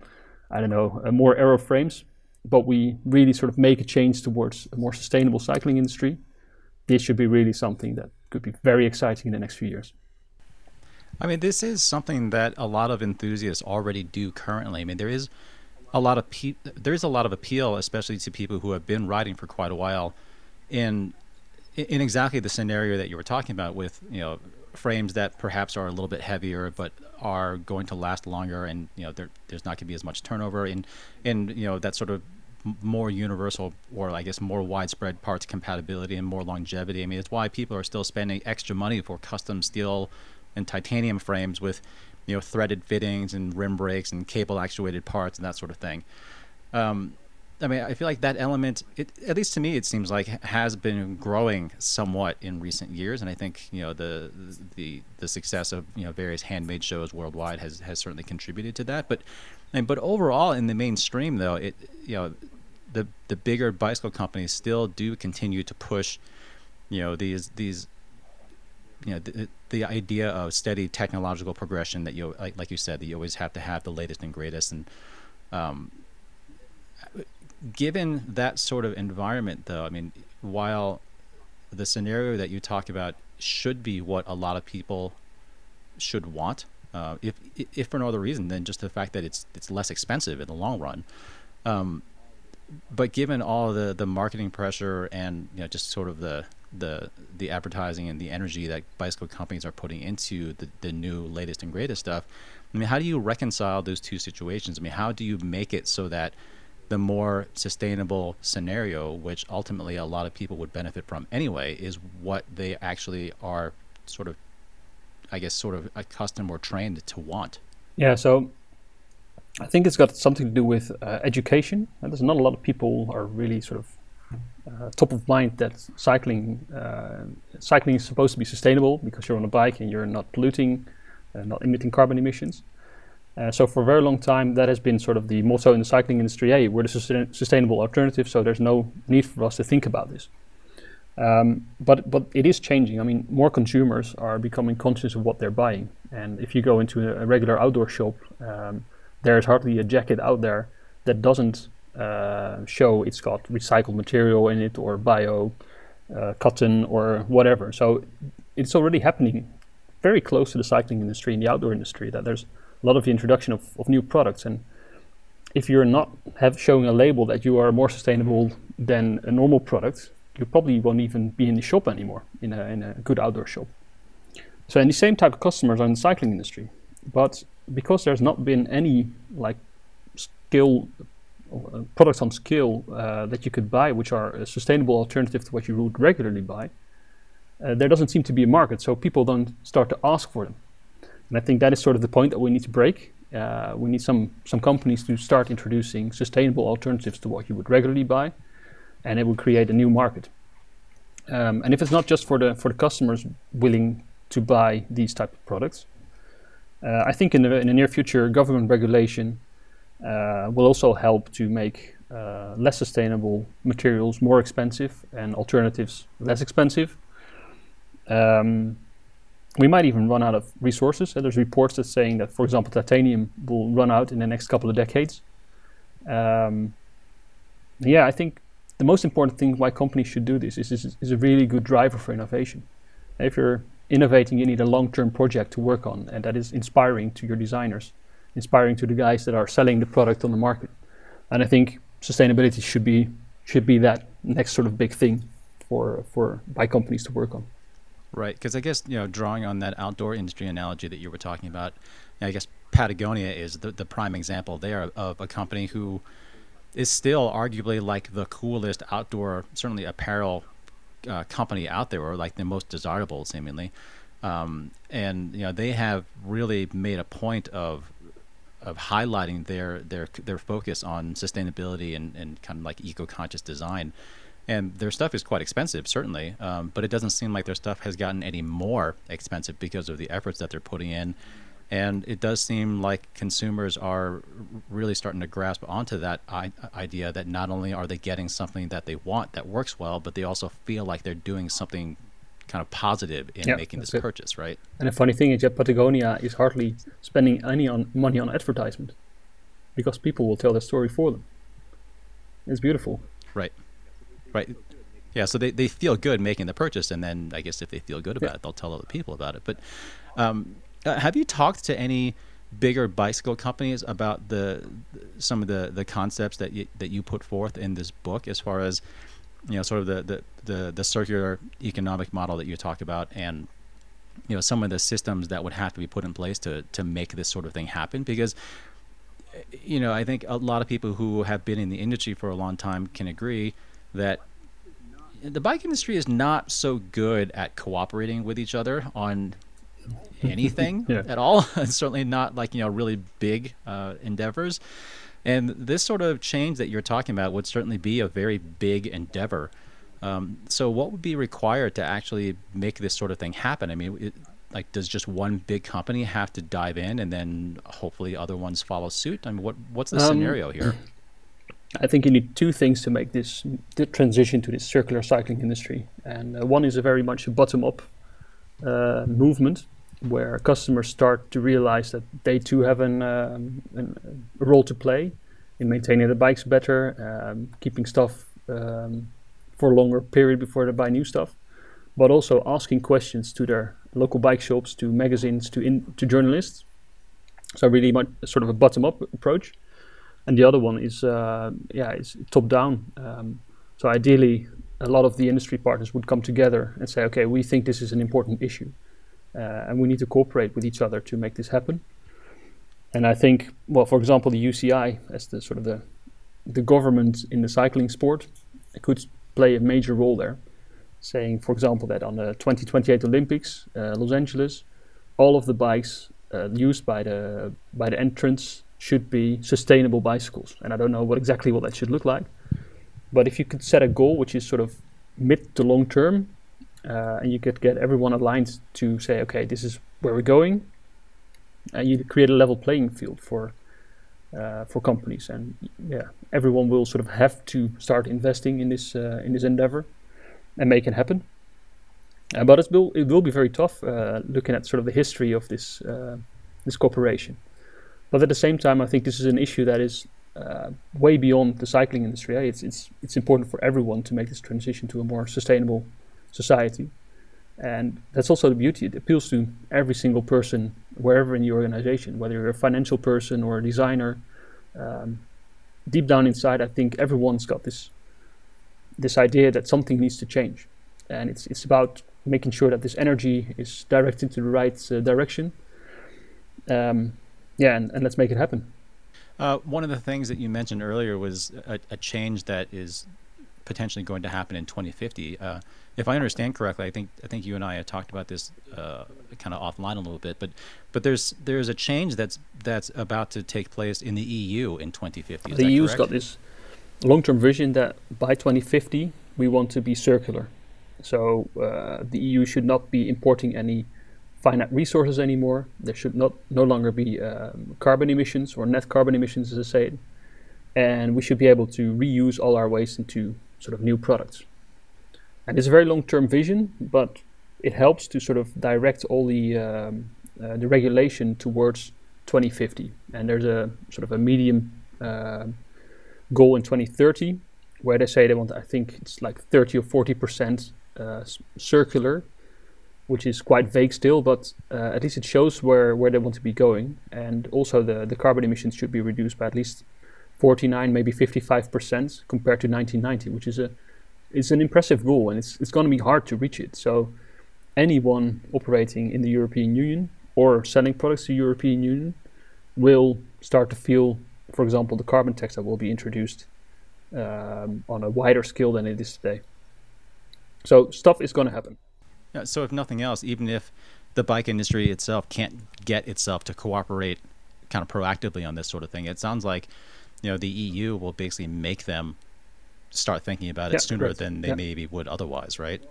I don't know uh, more aero frames, but we really sort of make a change towards a more sustainable cycling industry, this should be really something that could be very exciting in the next few years. I mean, this is something that a lot of enthusiasts already do currently. I mean, there is a lot of pe- there is a lot of appeal, especially to people who have been riding for quite a while, in in exactly the scenario that you were talking about, with you know frames that perhaps are a little bit heavier, but are going to last longer, and you know there, there's not going to be as much turnover, and and you know that sort of more universal or I guess more widespread parts compatibility and more longevity. I mean, it's why people are still spending extra money for custom steel and titanium frames with you know threaded fittings and rim brakes and cable actuated parts and that sort of thing. Um, I mean, I feel like that element, it, at least to me, it seems like has been growing somewhat in recent years, and I think you know the the the success of you know various handmade shows worldwide has has certainly contributed to that. But and but overall, in the mainstream, though, it you know the the bigger bicycle companies still do continue to push you know these these you know the, the idea of steady technological progression that you like, you said that you always have to have the latest and greatest and um, given that sort of environment though i mean while the scenario that you talk about should be what a lot of people should want uh, if if for no other reason than just the fact that it's it's less expensive in the long run um, but given all the the marketing pressure and you know just sort of the the the advertising and the energy that bicycle companies are putting into the, the new latest and greatest stuff i mean how do you reconcile those two situations? I mean how do you make it so that the more sustainable scenario which ultimately a lot of people would benefit from anyway is what they actually are sort of i guess sort of accustomed or trained to want yeah so I think it's got something to do with uh, education. And there's not a lot of people are really sort of uh, top of mind that cycling uh, cycling is supposed to be sustainable because you're on a bike and you're not polluting, uh, not emitting carbon emissions. Uh, so for a very long time, that has been sort of the motto in the cycling industry. Hey, we're the sustain- sustainable alternative, so there's no need for us to think about this. Um, but but it is changing. I mean, more consumers are becoming conscious of what they're buying. And if you go into a, a regular outdoor shop, um, there is hardly a jacket out there that doesn't uh, show it's got recycled material in it or bio uh, cotton or whatever. So it's already happening very close to the cycling industry and the outdoor industry that there's a lot of the introduction of, of new products and if you're not have showing a label that you are more sustainable than a normal product, you probably won't even be in the shop anymore in a, in a good outdoor shop. So, and the same type of customers are in the cycling industry, but because there's not been any like skill uh, products on scale uh, that you could buy, which are a sustainable alternative to what you would regularly buy, uh, there doesn't seem to be a market. So people don't start to ask for them. And I think that is sort of the point that we need to break. Uh, we need some some companies to start introducing sustainable alternatives to what you would regularly buy, and it will create a new market. Um, and if it's not just for the for the customers willing to buy these type of products, uh, I think in the, in the near future, government regulation uh, will also help to make uh, less sustainable materials more expensive and alternatives less expensive. Um, we might even run out of resources. there's reports that saying that, for example, titanium will run out in the next couple of decades. Um, yeah, I think the most important thing why companies should do this is, is, is a really good driver for innovation. If you're innovating, you need a long-term project to work on, and that is inspiring to your designers, inspiring to the guys that are selling the product on the market. And I think sustainability should be should be that next sort of big thing for for bike companies to work on. Right, because I guess you know, drawing on that outdoor industry analogy that you were talking about, I guess Patagonia is the, the prime example there of a company who is still arguably like the coolest outdoor, certainly apparel uh, company out there, or like the most desirable, seemingly. Um, and you know they have really made a point of of highlighting their their their focus on sustainability and, and kind of like eco-conscious design. And their stuff is quite expensive, certainly, um, but it doesn't seem like their stuff has gotten any more expensive because of the efforts that they're putting in. And it does seem like consumers are really starting to grasp onto that I- idea that not only are they getting something that they want that works well, but they also feel like they're doing something kind of positive in Yeah, making this it. purchase, right? And the funny thing is that Patagonia is hardly spending any on money on advertisement because people will tell their story for them. It's beautiful. Right. Right. Yeah, so they, they feel good making the purchase, and then I guess if they feel good about Yeah. it, they'll tell other people about it. But um, uh, have you talked to any bigger bicycle companies about the some of the, the concepts that you, that you put forth in this book, as far as you know, sort of the, the, the, the circular economic model that you talk about, and you know some of the systems that would have to be put in place to to make this sort of thing happen? Because you know, I think a lot of people who have been in the industry for a long time can agree that the bike industry is not so good at cooperating with each other on (laughs) anything Yeah. at all. (laughs) Certainly not like, you know, really big uh, endeavors. And this sort of change that you're talking about would certainly be a very big endeavor. Um, so, what would be required to actually make this sort of thing happen? I mean, it, like, does just one big company have to dive in, and then hopefully other ones follow suit? I mean, what what's the Um, scenario here? (clears throat) I think you need two things to make this transition to this circular cycling industry. And uh, one is a very much a bottom up uh, movement where customers start to realize that they too have an, um, an, a role to play in maintaining the bikes better, um, keeping stuff um, for a longer period before they buy new stuff, but also asking questions to their local bike shops, to magazines, to in, to journalists. So really much sort of a bottom up approach and the other one is uh, yeah it's top down. Um, so ideally, a lot of the industry partners would come together and say, okay, we think this is an important issue, uh, and we need to cooperate with each other to make this happen. And I think, well, for example, the UCI as the sort of the the government in the cycling sport could play a major role there, saying, for example, that on the 2028 Olympics, uh, Los Angeles, all of the bikes uh, used by the by the entrants should be sustainable bicycles. And I don't know what exactly what that should look like, but if you could set a goal which is sort of mid to long term, uh, and you could get everyone aligned to say, okay, this is where we're going, and you create a level playing field for uh, for companies, and yeah, everyone will sort of have to start investing in this uh, in this endeavor and make it happen. Uh, but it will it will be very tough uh, looking at sort of the history of this uh, this cooperation. But at the same time, I think this is an issue that is uh, way beyond the cycling industry. eh? It's it's it's important for everyone to make this transition to a more sustainable society, and that's also the beauty. It appeals to every single person wherever in the organization, whether you're a financial person or a designer. Um, deep down inside, I think everyone's got this this idea that something needs to change, and it's it's about making sure that this energy is directed to the right uh, direction. Um, yeah, and, and let's make it happen. Uh, one of the things that you mentioned earlier was a, a change that is potentially going to happen in 2050. Uh, if I understand correctly, I think I think you and I had talked about this uh, kind of offline a little bit, but but there's there's a change that's that's about to take place in the EU in 2050. Is the EU's correct? got this long-term vision that by 2050 we want to be circular. So uh, the EU should not be importing any finite resources anymore. There should not no longer be um, carbon emissions or net carbon emissions, as I say, and we should be able to reuse all our waste into sort of new products. And it's a very long-term vision, but it helps to sort of direct all the um, uh, the regulation towards 2050. And there's a sort of a medium uh, goal in 2030 where they say they want, I think it's like 30 or 40 percent uh, circular, which is quite vague still, but uh, at least it shows where, where they want to be going. And also the, the carbon emissions should be reduced by at least 49, maybe 55 percent compared to 1990, which is a it's an impressive goal, and it's it's going to be hard to reach it. So anyone operating in the European Union or selling products to the European Union will start to feel, for example, the carbon tax that will be introduced um, on a wider scale than it is today. So stuff is going to happen. Yeah, so if nothing else, even if the bike industry itself can't get itself to cooperate kind of proactively on this sort of thing, it sounds like you know the EU will basically make them start thinking about it sooner correct. than they maybe would otherwise, right?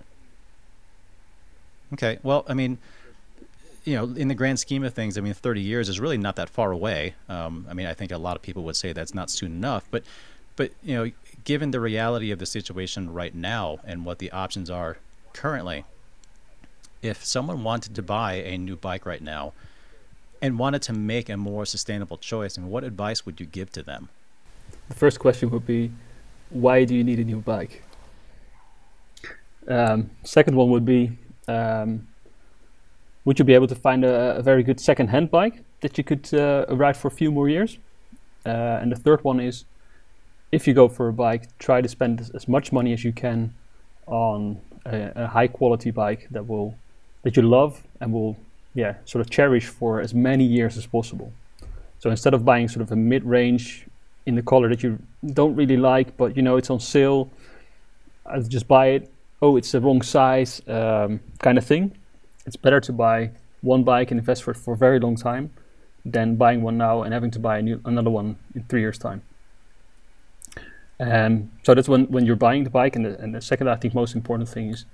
Okay, well, I mean, you know, in the grand scheme of things, I mean, 30 years is really not that far away. Um, I mean, I think a lot of people would say that's not soon enough, but, but you know, given the reality of the situation right now and what the options are currently, if someone wanted to buy a new bike right now and wanted to make a more sustainable choice, and what advice would you give to them? The first question would be, why do you need a new bike? Um, second one would be, um, would you be able to find a, a very good second-hand bike that you could uh, ride for a few more years? Uh, and the third one is, if you go for a bike, try to spend as, much money as you can on a, a high-quality bike that will that you love and will, yeah, sort of cherish for as many years as possible. So instead of buying sort of a mid-range in the color that you don't really like, but you know it's on sale, I'll just buy it. Oh, it's the wrong size, um, kind of thing. It's better to buy one bike and invest for it for a very long time than buying one now and having to buy new, another one in three years' time. Um, so that's when, when you're buying the bike. And the, and the second, I think, most important thing is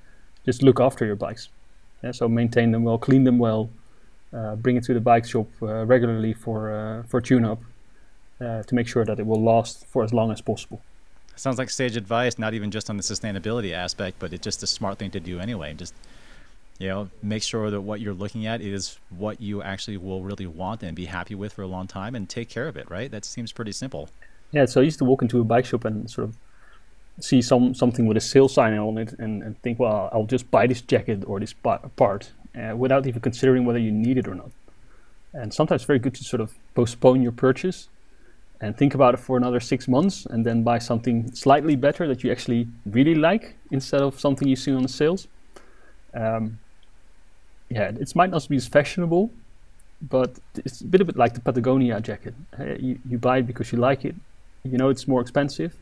just look after your bikes. Yeah, so maintain them well, clean them well, uh, bring it to the bike shop uh, regularly for uh, for tune-up uh, to make sure that it will last for as long as possible. Sounds like sage advice, not even just on the sustainability aspect, but it's just a smart thing to do anyway. Just you know, make sure that what you're looking at is what you actually will really want and be happy with for a long time, and take care of it. Right? That seems pretty simple. Yeah, so I used to walk into a bike shop and sort of see some something with a sale sign on it and, and think, well, I'll just buy this jacket or this part uh, without even considering whether you need it or not. And sometimes it's very good to sort of postpone your purchase and think about it for another six months and then buy something slightly better that you actually really like instead of something you see on the sales. Um, yeah, it might not be as fashionable, but it's a bit of it like the Patagonia jacket. Uh, you, you buy it because you like it. You know it's more expensive.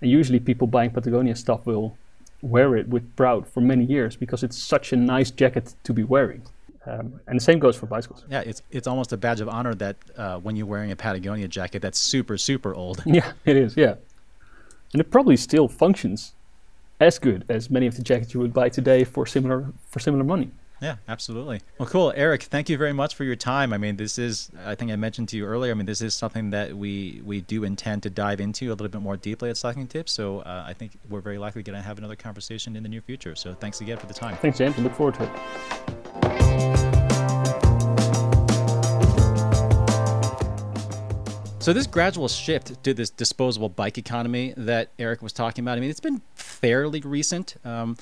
And usually people buying Patagonia stuff will wear it with proud for many years because it's such a nice jacket to be wearing. Um, and the same goes for bicycles. Yeah, it's it's almost a badge of honor that uh, when you're wearing a Patagonia jacket that's super super old. (laughs) Yeah, it is. Yeah, and it probably still functions as good as many of the jackets you would buy today for similar for similar money. Yeah, absolutely. Well, cool, Eric. Thank you very much for your time. I mean, this is I think I mentioned to you earlier. I mean, this is something that we we do intend to dive into a little bit more deeply at Cycling Tips. So uh, I think we're very likely going to have another conversation in the near future. So thanks again for the time. Thanks, James. I look forward to it. So this gradual shift to this disposable bike economy that Eric was talking about, I mean, it's been fairly recent, um,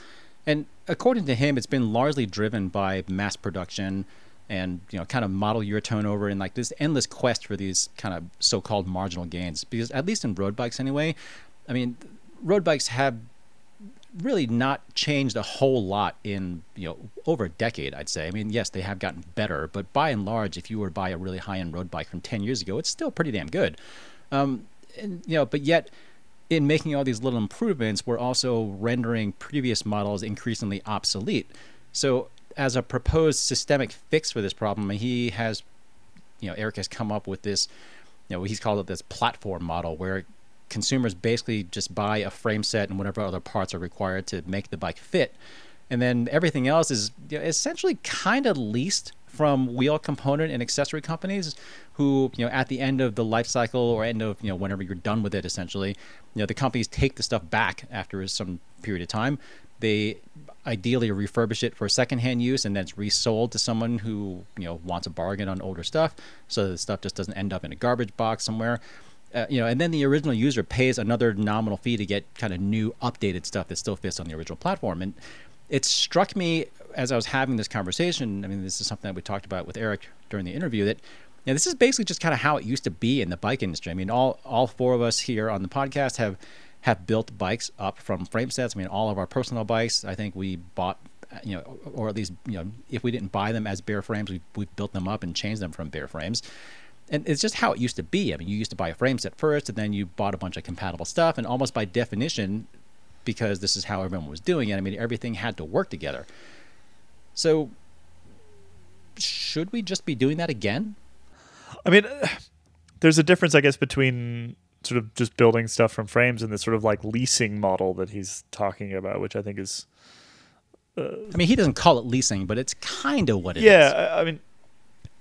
and according to him, it's been largely driven by mass production and you know, kind of model year turnover and like this endless quest for these kind of so-called marginal gains. Because at least in road bikes, anyway, I mean, road bikes have really not changed a whole lot in you know over a decade i'd say i mean yes they have gotten better but by and large if you were to buy a really high-end road bike from 10 years ago it's still pretty damn good um, and you know but yet in making all these little improvements we're also rendering previous models increasingly obsolete so as a proposed systemic fix for this problem he has you know eric has come up with this you know he's called it this platform model where consumers basically just buy a frame set and whatever other parts are required to make the bike fit. And then everything else is you know, essentially kind of leased from wheel component and accessory companies who, you know, at the end of the life cycle or end of, you know, whenever you're done with it, essentially, you know, the companies take the stuff back after some period of time. They ideally refurbish it for secondhand use and then it's resold to someone who, you know, wants a bargain on older stuff so the stuff just doesn't end up in a garbage box somewhere uh, you know, and then the original user pays another nominal fee to get kind of new, updated stuff that still fits on the original platform. And it struck me as I was having this conversation. I mean, this is something that we talked about with Eric during the interview. That you know, this is basically just kind of how it used to be in the bike industry. I mean, all all four of us here on the podcast have have built bikes up from frame sets. I mean, all of our personal bikes. I think we bought you know, or at least you know, if we didn't buy them as bare frames, we we built them up and changed them from bare frames and it's just how it used to be. I mean, you used to buy a frame set first, and then you bought a bunch of compatible stuff, and almost by definition, because this is how everyone was doing it. I mean, everything had to work together. So, should we just be doing that again? I mean, (sighs) there's a difference, I guess, between sort of just building stuff from frames and this sort of like leasing model that he's talking about, which I think is. I mean, he doesn't call it leasing, but it's kind of what it is. yeah, I I mean,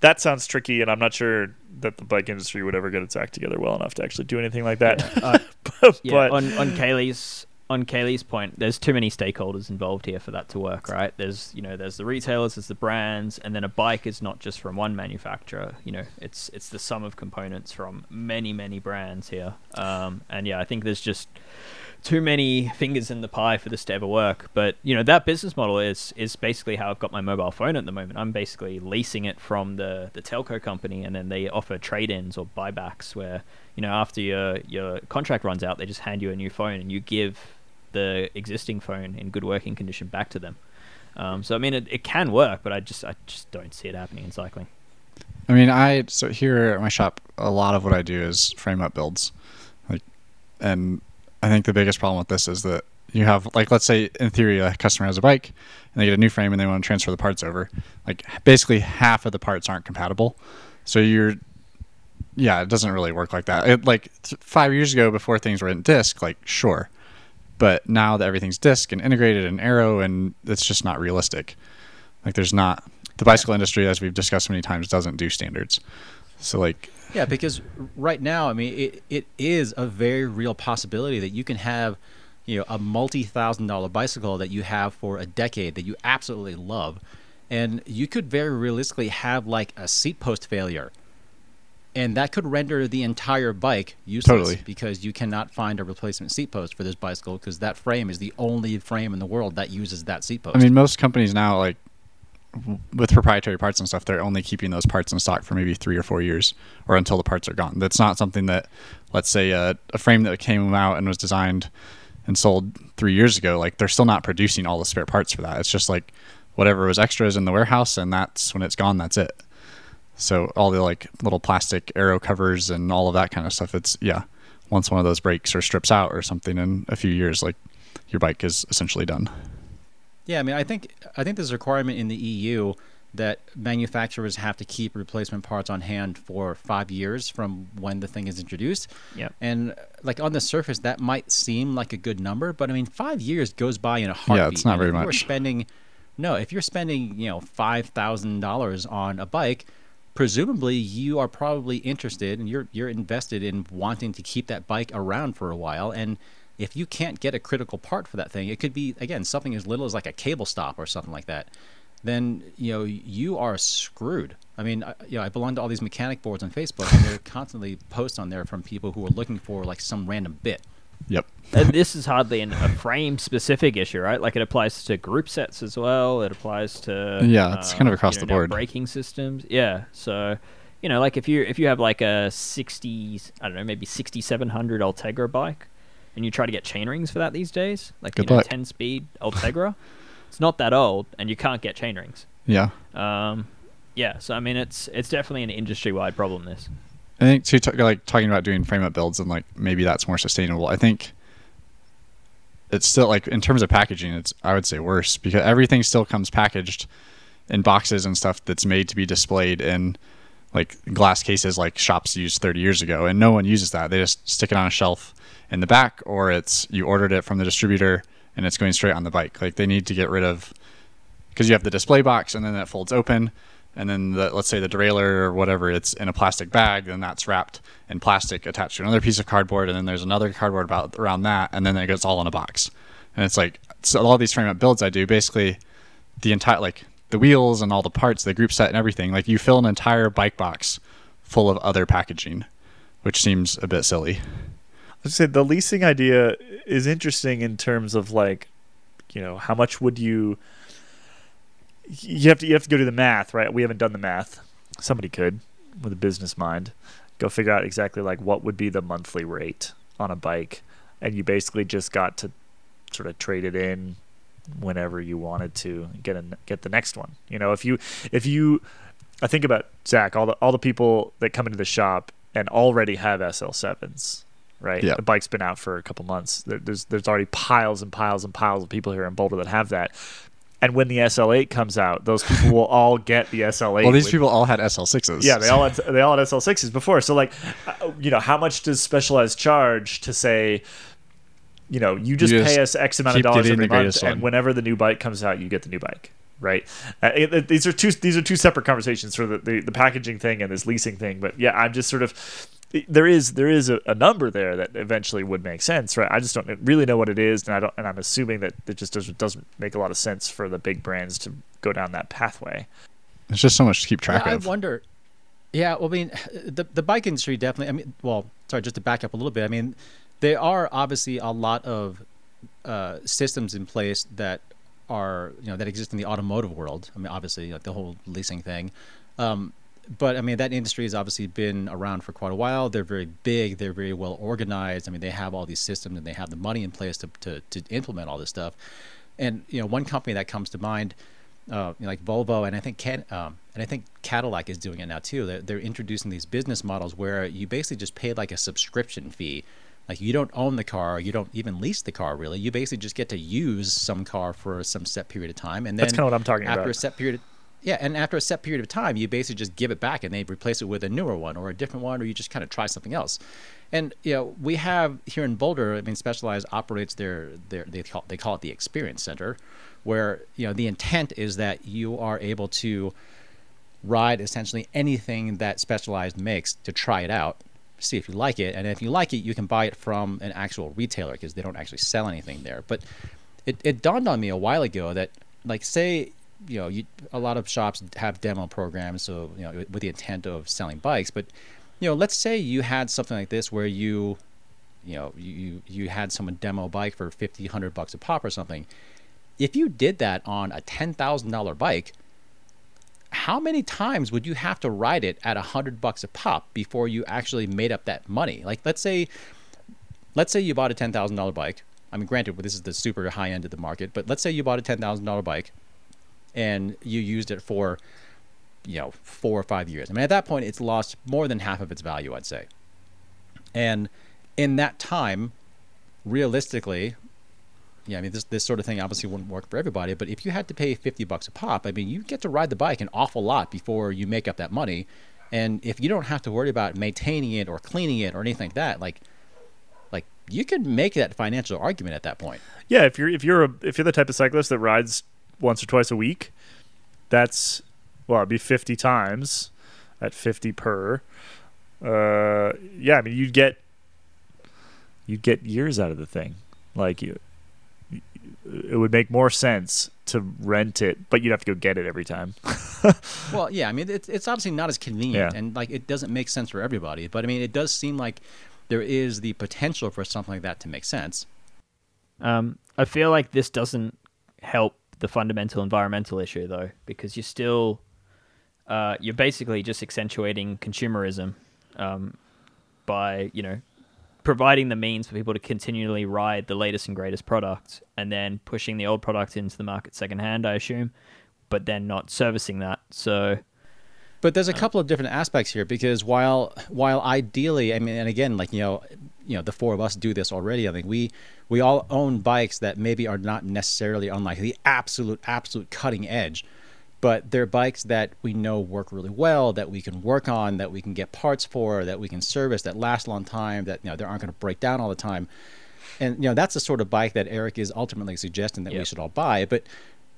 that sounds tricky, and I'm not sure that the bike industry would ever get its act together well enough to actually do anything like that. Uh, (laughs) but yeah, on on Caley's on Caley's point, there's too many stakeholders involved here for that to work, right? There's you know there's the retailers, there's the brands, and then a bike is not just from one manufacturer. You know, it's it's the sum of components from many many brands here. Um, and yeah, I think there's just too many fingers in the pie for this to ever work. But you know that business model is is basically how I've got my mobile phone at the moment. I'm basically leasing it from the the telco company, and then they offer trade-ins or buybacks where you know after your your contract runs out, they just hand you a new phone and you give the existing phone in good working condition back to them. Um, so I mean, it, it can work, but I just I just don't see it happening in cycling. I mean, I so here at my shop, a lot of what I do is frame up builds, like, and I think the biggest problem with this is that you have like let's say in theory a customer has a bike and they get a new frame and they want to transfer the parts over, like basically half of the parts aren't compatible, so you're yeah, it doesn't really work like that. It like five years ago before things were in disc, like sure, but now that everything's disc and integrated and aero and it's just not realistic. Like there's not the bicycle industry as we've discussed many times doesn't do standards. So like Yeah, because right now, I mean, it, it is a very real possibility that you can have, you know, a multi-thousand dollar bicycle that you have for a decade that you absolutely love, and you could very realistically have like a seat post failure, and that could render the entire bike useless Totally. because you cannot find a replacement seat post for this bicycle because that frame is the only frame in the world that uses that seat post. I mean, most companies now, like with proprietary parts and stuff, they're only keeping those parts in stock for maybe three or four years, or until the parts are gone. That's not something that, let's say, a, a frame that came out and was designed and sold three years ago. Like they're still not producing all the spare parts for that. It's just like whatever was extras in the warehouse, and that's when it's gone. That's it. So all the like little plastic aero covers and all of that kind of stuff. It's yeah. Once one of those breaks or strips out or something in a few years, like your bike is essentially done. Yeah, I mean, I think I think there's a requirement in the EU that manufacturers have to keep replacement parts on hand for five years from when the thing is introduced. Yep. And like on the surface, that might seem like a good number, but I mean, five years goes by in a heartbeat. Yeah, it's not And very much. You're spending, no, if you're spending, you know, five thousand dollars on a bike, presumably you are probably interested and you're you're invested in wanting to keep that bike around for a while. And if you can't get a critical part for that thing it could be again something as little as like a cable stop or something like that then you know you are screwed. I mean I, you know i belong to all these mechanic boards on facebook and they're (laughs) constantly posts on there from people who are looking for like some random bit Yep. and this is hardly an, a frame specific issue, right? Like it applies to group sets as well. It applies to Yeah, it's kind of uh, across you the know, now board. Braking systems, yeah. So, you know, like if you if you have like a sixty, I don't know, maybe sixty seven hundred Ultegra bike, and you try to get chain rings for that these days, like Good you know, luck. ten speed Ultegra, (laughs) it's not that old, and you can't get chain rings. Yeah. Um, yeah, so I mean, it's it's definitely an industry wide problem. This. I think too, like talking about doing frame up builds and like maybe that's more sustainable. I think it's still like in terms of packaging, it's I would say worse because everything still comes packaged in boxes and stuff that's made to be displayed in like glass cases like shops used 30 years ago, and no one uses that. They just stick it on a shelf in the back, or it's you ordered it from the distributor and it's going straight on the bike. Like they need to get rid of because you have the display box and then that folds open and then the, let's say the derailleur or whatever it's in a plastic bag then that's wrapped in plastic attached to another piece of cardboard and then there's another cardboard about around that and then it goes all in a box and it's like so all these frame up builds i do basically the entire like the wheels and all the parts the group set and everything like you fill an entire bike box full of other packaging which seems a bit silly I'd say the leasing idea is interesting in terms of like, you know, how much would you? You have to you have to go do the math, right? We haven't done the math. Somebody could, with a business mind, go figure out exactly like what would be the monthly rate on a bike, and you basically just got to sort of trade it in whenever you wanted to get a, get the next one. You know, if you if you I think about Zach, all the all the people that come into the shop and already have SL7s, right? Yeah. The bike's been out for a couple months. There- There's there's already piles and piles and piles of people here in Boulder that have that. And when the SL8 comes out, those people will all get the SL8. Well, these with- people all had SL6s. yeah, they all had, they all had SL6s before. So like, uh, you know, how much does Specialized charge to say, you know, you just, just pay us X amount of dollars every month, and whenever the new bike comes out, you get the new bike, right? Uh, it, it- these are two these are two separate conversations for the, the the packaging thing and this leasing thing. But yeah, I'm just sort of. There is there is a, a number there that eventually would make sense, right? I just don't really know what it is, and I don't, and I'm assuming that it just doesn't doesn't make a lot of sense for the big brands to go down that pathway. It's just so much to keep track Yeah, of. I wonder. Yeah, well, I mean, the the bike industry definitely. I mean, well, sorry, just to back up a little bit. I mean, there are obviously a lot of uh, systems in place that are you know that exist in the automotive world. I mean, obviously, like the whole leasing thing. Um, but I mean, that industry has obviously been around for quite a while. They're very big. They're very well organized. I mean, they have all these systems and they have the money in place to to, to implement all this stuff. And you know, one company that comes to mind uh, you know, like Volvo and I think Can, um, and I think Cadillac is doing it now too. They're, they're introducing these business models where you basically just pay like a subscription fee. Like you don't own the car, you don't even lease the car really. You basically just get to use some car for some set period of time, and then That's kinda what I'm talking after about. a set period. Of, yeah, and after a set period of time, you basically just give it back, and they replace it with a newer one or a different one, or you just kind of try something else. And you know, we have here in Boulder. I mean, Specialized operates their their they call they call it the Experience Center, where you know the intent is that you are able to ride essentially anything that Specialized makes to try it out, see if you like it, and if you like it, you can buy it from an actual retailer because they don't actually sell anything there. But it, it dawned on me a while ago that like say you know you, a lot of shops have demo programs so you know with the intent of selling bikes but you know let's say you had something like this where you you know you you had someone demo a bike for 50 100 bucks a pop or something. If you did that on a $10,000 bike how many times would you have to ride it at a 100 bucks a pop before you actually made up that money? Like let's say let's say you bought a $10,000 bike. I mean, granted, this is the super high end of the market, but let's say you bought a ten thousand dollar bike, and you used it for, you know, four or five years. I mean, at that point, it's lost more than half of its value, I'd say. And in that time, realistically, yeah, I mean, this this sort of thing obviously wouldn't work for everybody. But if you had to pay fifty bucks a pop, I mean, you get to ride the bike an awful lot before you make up that money. And if you don't have to worry about maintaining it or cleaning it or anything like that, like like you could make that financial argument at that point. Yeah, if you're if you're a if you're the type of cyclist that rides once or twice a week, that's well, it'd be fifty times at fifty per. Uh, yeah, I mean you'd get you'd get years out of the thing. Like you, it would make more sense to rent it, but you'd have to go get it every time. (laughs) Well, yeah, I mean, it's, it's obviously not as convenient, Yeah. and like it doesn't make sense for everybody. But I mean, it does seem like there is the potential for something like that to make sense. Um, I feel like this doesn't help the fundamental environmental issue though, because you're still uh, you're basically just accentuating consumerism um, by you know providing the means for people to continually ride the latest and greatest products, and then pushing the old product into the market secondhand. I assume, but then not servicing that. So But there's a couple of different aspects here because while while ideally, I mean, and again, like you know, you know, the four of us do this already. I think we we all own bikes that maybe are not necessarily on like the absolute absolute cutting edge, but they're bikes that we know work really well, that we can work on, that we can get parts for, that we can service, that last a long time, that you know they aren't going to break down all the time. And you know that's the sort of bike that Eric is ultimately suggesting that we should all buy. But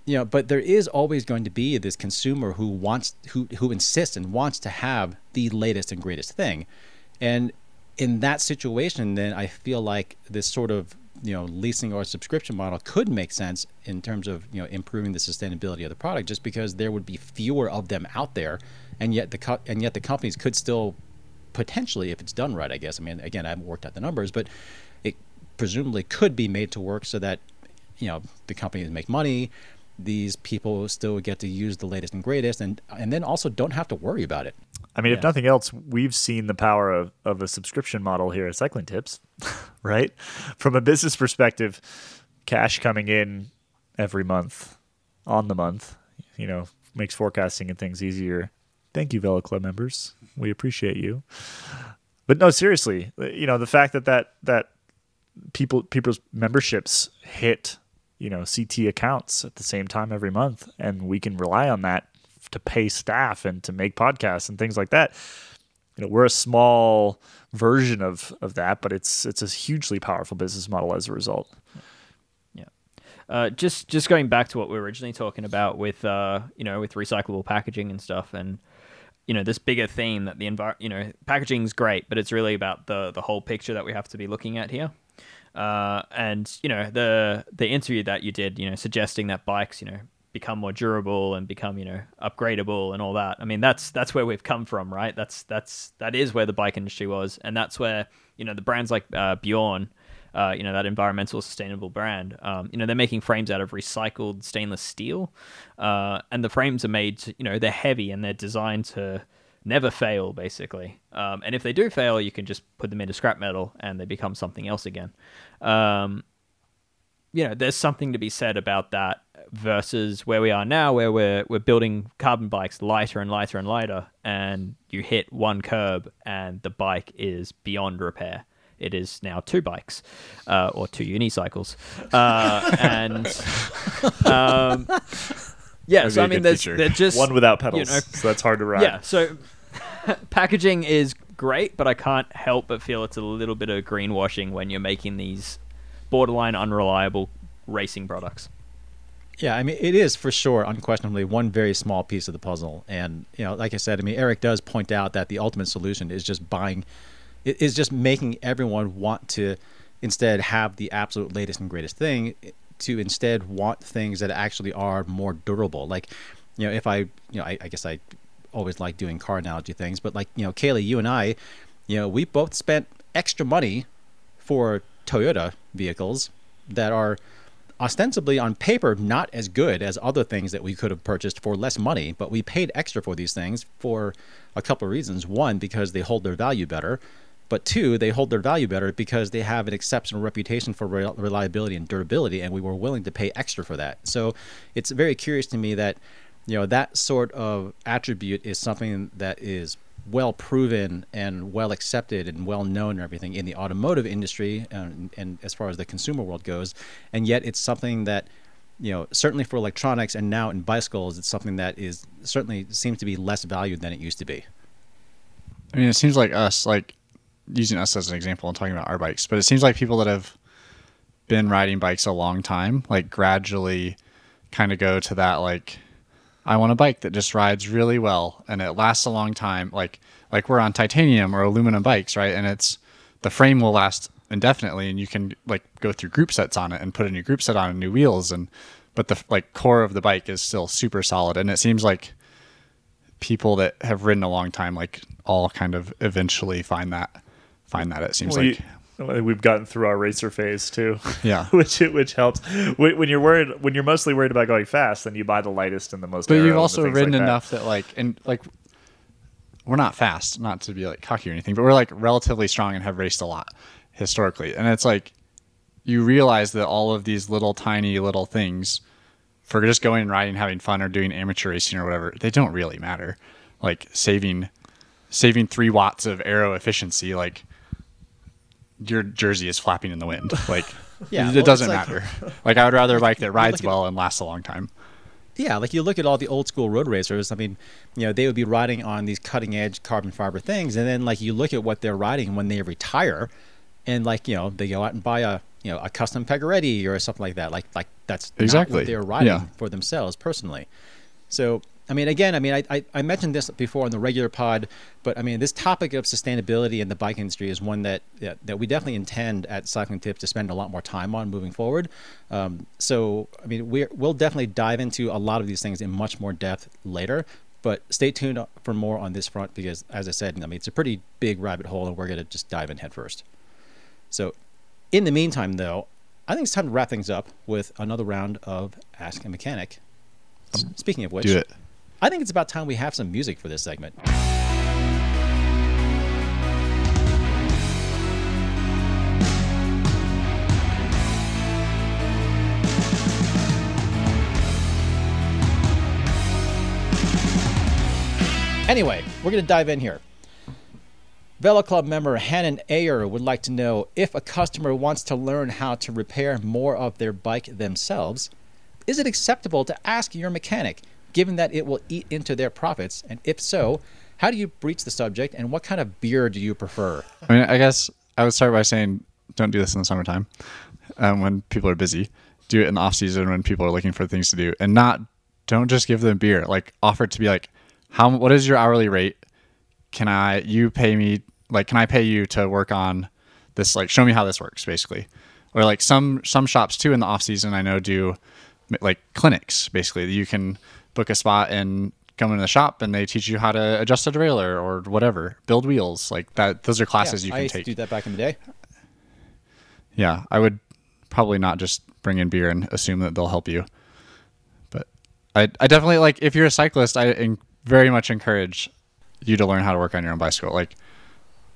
you know, but there is always going to be this consumer who wants who who insists and wants to have the latest and greatest thing. And in that situation, then I feel like this sort of you know leasing or subscription model could make sense in terms of you know improving the sustainability of the product, just because there would be fewer of them out there, and yet the co- and yet the companies could still potentially, if it's done right, I guess. I mean, again, I haven't worked out the numbers, but it presumably could be made to work so that you know the companies make money. These people still get to use the latest and greatest, and and then also don't have to worry about it. I mean, if nothing else, we've seen the power of, of a subscription model here at Cycling Tips, (laughs) right? From a business perspective, cash coming in every month on the month, you know, makes forecasting and things easier. Thank you, Velo Club members. We appreciate you. But no, seriously, you know the fact that that that people people's memberships hit you know CT accounts at the same time every month, and we can rely on that to pay staff and to make podcasts and things like that. You know, we're a small version of of that, but it's it's a hugely powerful business model as a result. Yeah. Uh, just just going back to what we were originally talking about with uh, you know with recyclable packaging and stuff, and you know this bigger theme that the envir- you know packaging's great, but it's really about the the whole picture that we have to be looking at here. Uh, and you know the the interview that you did, you know, suggesting that bikes, you know, become more durable and become you know upgradable and all that. I mean, that's that's where we've come from, right? That's that's that is where the bike industry was, and that's where you know the brands like uh, Bjorn uh, you know that environmental sustainable brand. Um, you know they're making frames out of recycled stainless steel, uh, and the frames are made. To, you know they're heavy and they're designed to never fail, basically. Um, and if they do fail, you can just put them into scrap metal and they become something else again. Um, you know, there's something to be said about that versus where we are now, where we're we're building carbon bikes lighter and lighter and lighter, and you hit one curb and the bike is beyond repair it is now two bikes uh, or two unicycles, uh, and (laughs) um, yeah. That'd So be a I mean, there's feature. they're just One without pedals, you know, so that's hard to ride. yeah. So (laughs) packaging is great, but I can't help but feel it's a little bit of greenwashing when you're making these borderline unreliable racing products. Yeah, I mean, it is for sure, unquestionably, one very small piece of the puzzle. And you know, like I said, I mean, Eric does point out that the ultimate solution is just buying, it is just making everyone want to instead have the absolute latest and greatest thing, to instead want things that actually are more durable. Like, you know, if I, you know, I, I guess I always like doing car analogy things, but like, you know, Caley, you and I, you know, we both spent extra money for Toyota vehicles that are ostensibly on paper not as good as other things that we could have purchased for less money, but we paid extra for these things for a couple of reasons. One, because they hold their value better, but two, they hold their value better because they have an exceptional reputation for rel- reliability and durability, and we were willing to pay extra for that. So it's very curious to me that you know that sort of attribute is something that is well proven and well accepted and well known and everything in the automotive industry and, and as far as the consumer world goes and yet it's something that you know certainly for electronics and now in bicycles it's something that is certainly seems to be less valued than it used to be I mean, it seems like us, like using us as an example and talking about our bikes, but it seems like people that have been riding bikes a long time, like gradually kind of go to that, like, I want a bike that just rides really well and it lasts a long time. Like, like we're on titanium or aluminum bikes, right? And it's the frame will last indefinitely and you can like go through group sets on it and put a new group set on and new wheels and, but the like core of the bike is still super solid. And it seems like, people that have ridden a long time like all kind of eventually find that find that it seems Well, like you- we've gotten through our racer phase too. Yeah. (laughs) which which helps. When when you're worried, when you're mostly worried about going fast, then you buy the lightest and the most. but you've also ridden like that. enough that. like and like we're not fast not to be like cocky or anything but we're like relatively strong and have raced a lot historically and it's like you realize that all of these little tiny little things for just going and riding having fun or doing amateur racing or whatever they don't really matter like saving saving three watts of aero efficiency like your jersey is flapping in the wind (laughs) like Yeah, it well, doesn't like- matter (laughs) like i would rather a bike that rides at- well and lasts a long time Yeah, like you look at all the old school road racers. I mean, you know, they would be riding on these cutting edge carbon fiber things, and then like you look at what they're riding when they retire, and like you know they go out and buy a you know a custom Pegoretti or something like that. Like like that's Exactly. what they're riding Yeah. for themselves personally. So I mean, again, I mean, I, I I mentioned this before on the regular pod, but I mean, this topic of sustainability in the bike industry is one that that, that we definitely intend at Cycling Tips to spend a lot more time on moving forward. Um, so I mean, we we'll definitely dive into a lot of these things in much more depth later. But stay tuned for more on this front because, as I said, I mean, it's a pretty big rabbit hole, and we're gonna just dive in headfirst. So, in the meantime, though, I think it's time to wrap things up with another round of Ask a Mechanic. S- Speaking of which, do it I think it's about time we have some music for this segment. Anyway, we're going to dive in here. Velo Club member Hannon Ayer would like to know if a customer wants to learn how to repair more of their bike themselves, is it acceptable to ask your mechanic, given that it will eat into their profits? And if so, how do you breach the subject and what kind of beer do you prefer? I mean, I guess I would start by saying don't do this in the summertime um, when people are busy. Do it in the off season when people are looking for things to do, and not don't just give them beer. Like offer to be like, how what is your hourly rate? Can I you pay me like can I pay you to work on this? Like show me how this works, basically. Or like some some shops too in the off season I know do like clinics basically. You can book a spot and come into the shop and they teach you how to adjust a derailleur or whatever, build wheels like that. Those are classes Yeah, you I can used take. to do that back in the day. Yeah, I would probably not just bring in beer and assume that they'll help you. But I, I definitely like if you're a cyclist, I en- very much encourage you to learn how to work on your own bicycle. Like,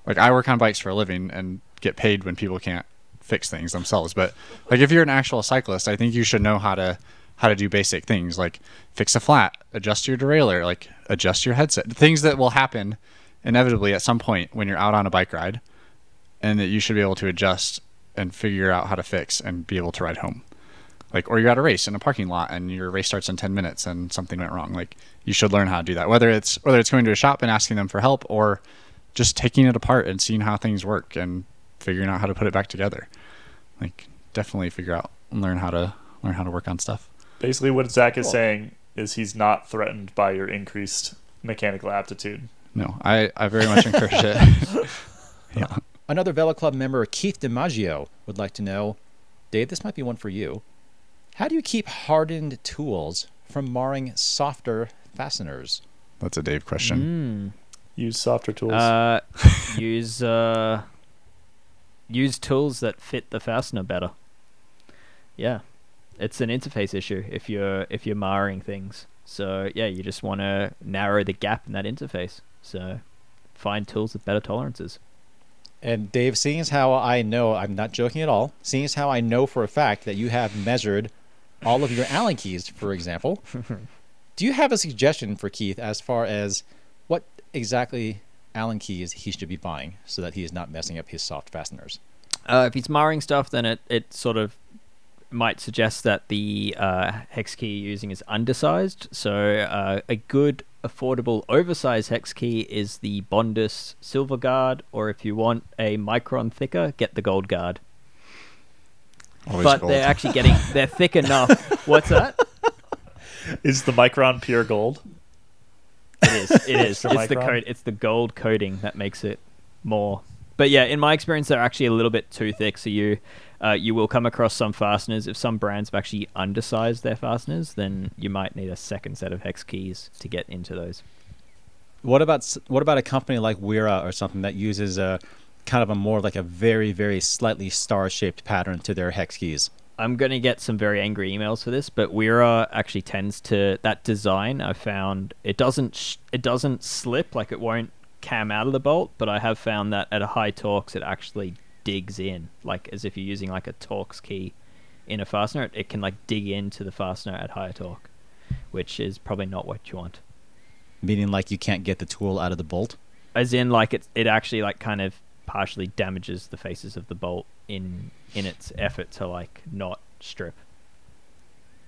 like I work on bikes for a living and get paid when people can't fix things themselves. But like if you're an actual cyclist, I think you should know how to how to do basic things like fix a flat, adjust your derailleur, like adjust your headset, things that will happen inevitably at some point when you're out on a bike ride, and that you should be able to adjust and figure out how to fix and be able to ride home. Like, or you're at a race in a parking lot and your race starts in 10 minutes and something went wrong. Like, you should learn how to do that. Whether it's whether it's going to a shop and asking them for help or just taking it apart and seeing how things work and figuring out how to put it back together. Like, definitely figure out and learn how to learn how to work on stuff. Basically, what Zach is Cool. saying is he's not threatened by your increased mechanical aptitude. No, I, I very much encourage it. (laughs) (laughs) yeah. Another Velo Club member, Keith DiMaggio, would like to know Dave, this might be one for you. How do you keep hardened tools from marring softer fasteners? That's a Dave question. Use softer tools. Uh, use uh, use tools that fit the fastener better. Yeah, it's an interface issue if you're if you're marring things. So yeah, you just want to narrow the gap in that interface. So find tools with better tolerances. And Dave, seeing as how I know, I'm not joking at all, seeing as how I know for a fact that you have measured all of your Allen keys, for example, (laughs) do you have a suggestion for Keith as far as what exactly Allen keys he should be buying so that he is not messing up his soft fasteners? Uh, if he's marring stuff, then it, it sort of might suggest that the uh, hex key you're using is undersized. So uh, a good, affordable, oversized hex key is the Bondhus Silver Guard, or if you want a micron thicker, get the Gold Guard. Always but gold. they're actually getting (laughs) they're thick enough. What's that? is the Micron pure gold? It is. It (laughs) is. Extra it's the micron? coat. It's the gold coating that makes it more. But yeah, in my experience, they're actually a little bit too thick. So you, uh, you will come across some fasteners. If some brands have actually undersized their fasteners, then you might need a second set of hex keys to get into those. What about what about a company like Wera or something that uses a kind of a more like a very very slightly star shaped pattern to their hex keys? I'm going to get some very angry emails for this, but Wera actually tends to that design. I found it doesn't sh- it doesn't slip like it won't cam out of the bolt, but I have found that at a high torques it actually digs in, like as if you're using like a Torx key in a fastener. It, it can like dig into the fastener at higher torque, which is probably not what you want. Meaning like you can't get the tool out of the bolt. As in, like it it actually like kind of partially damages the faces of the bolt in in its effort to like not strip.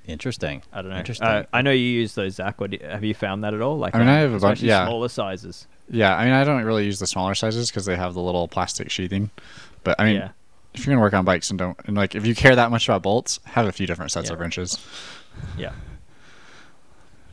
Interesting. I don't know. Interesting. Uh, I know you use those, Zach. What do have you found that at all? Like, I mean, um, I have a bunch- especially yeah. smaller sizes. Yeah, I mean, I don't really use the smaller sizes because they have the little plastic sheathing. But I mean, yeah, if you're gonna work on bikes and don't and like if you care that much about bolts, have a few different sets Yeah. of wrenches yeah.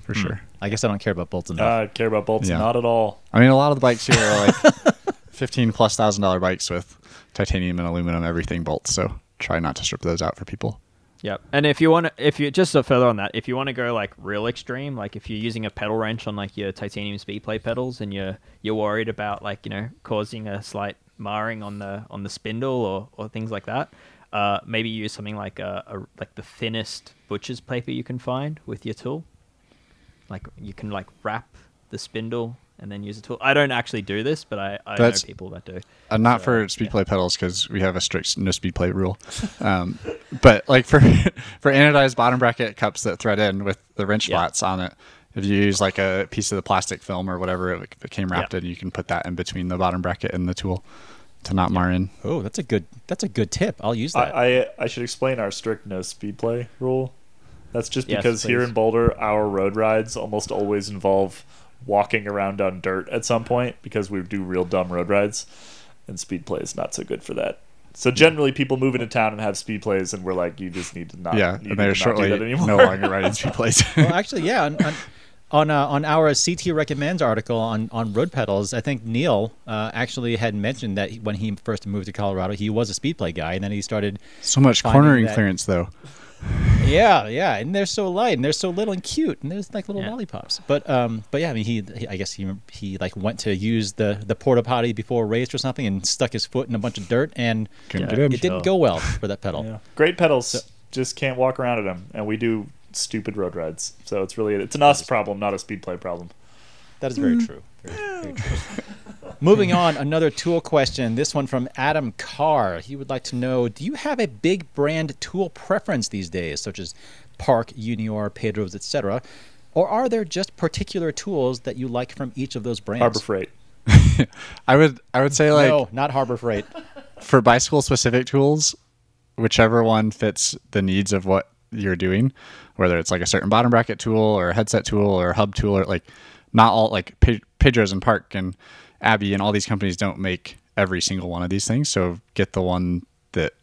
for Hmm. sure. I guess I don't care about bolts enough. Uh, care about bolts? Yeah. Not at all. I mean, a lot of the bikes here are like (laughs) fifteen plus thousand dollar bikes with titanium and aluminum everything bolts. So try not to strip those out for people. Yep. And if you want to, if you just so further on that, if you want to go like real extreme, like if you're using a pedal wrench on like your titanium Speedplay pedals and you're you're worried about like you know causing a slight marring on the on the spindle or or things like that, uh, maybe use something like a, a like the thinnest butcher's paper you can find with your tool. Like you can like wrap the spindle and then use a tool. I don't actually do this, but I, I know people that do. Uh, not So, for speed yeah. plate pedals because we have a strict no Speedplay rule. (laughs) Um, but like for (laughs) for anodized bottom bracket cups that thread in with the wrench Yeah. flats on it, If you use like a piece of the plastic film or whatever it became wrapped in, you can put that in between the bottom bracket and the tool to not mar in. Oh, that's a good that's a good tip. I'll use that. I, I I should explain our strict no Speedplay rule. That's just Yes, because here in Boulder, our road rides almost always involve walking around on dirt at some point because we do real dumb road rides, and Speedplay is not so good for that. So mm. generally, people move into town and have Speedplays, and we're like, you just need to not. yeah, and they're to not shortly do that anymore. no longer riding speed (laughs) plays. well, actually, yeah. On on on, uh, on our CT recommends article on, on road pedals, I think Neil uh, actually had mentioned that when he first moved to Colorado, he was a Speedplay guy, and then he started. so much cornering that- clearance though. (laughs) Yeah, yeah, and they're so light, and they're so little and cute, and there's like little Yeah. lollipops. But um, but yeah, I mean, he, he I guess he he like went to use the the porta potty before a race or something, and stuck his foot in a bunch of dirt, and Couldn't Yeah. get it didn't go well for that pedal. Yeah. Great pedals, just can't walk around in them, and we do stupid road rides. So it's really it's an us problem, not a Speedplay problem. That is very hmm. true. Very, very true. Moving on, another tool question. This one from Adam Carr. He would like to know Do you have a big brand tool preference these days, such as Park, Unior, Pedro's, etc.? Or are there just particular tools that you like from each of those brands? Harbor Freight. (laughs) I would I would say like no, not Harbor Freight. (laughs) for bicycle specific tools, whichever one fits the needs of what you're doing, whether it's like a certain bottom bracket tool or a headset tool or a hub tool or like not all like Pedro's and Park and Abbey and all these companies don't make every single one of these things. So get the one that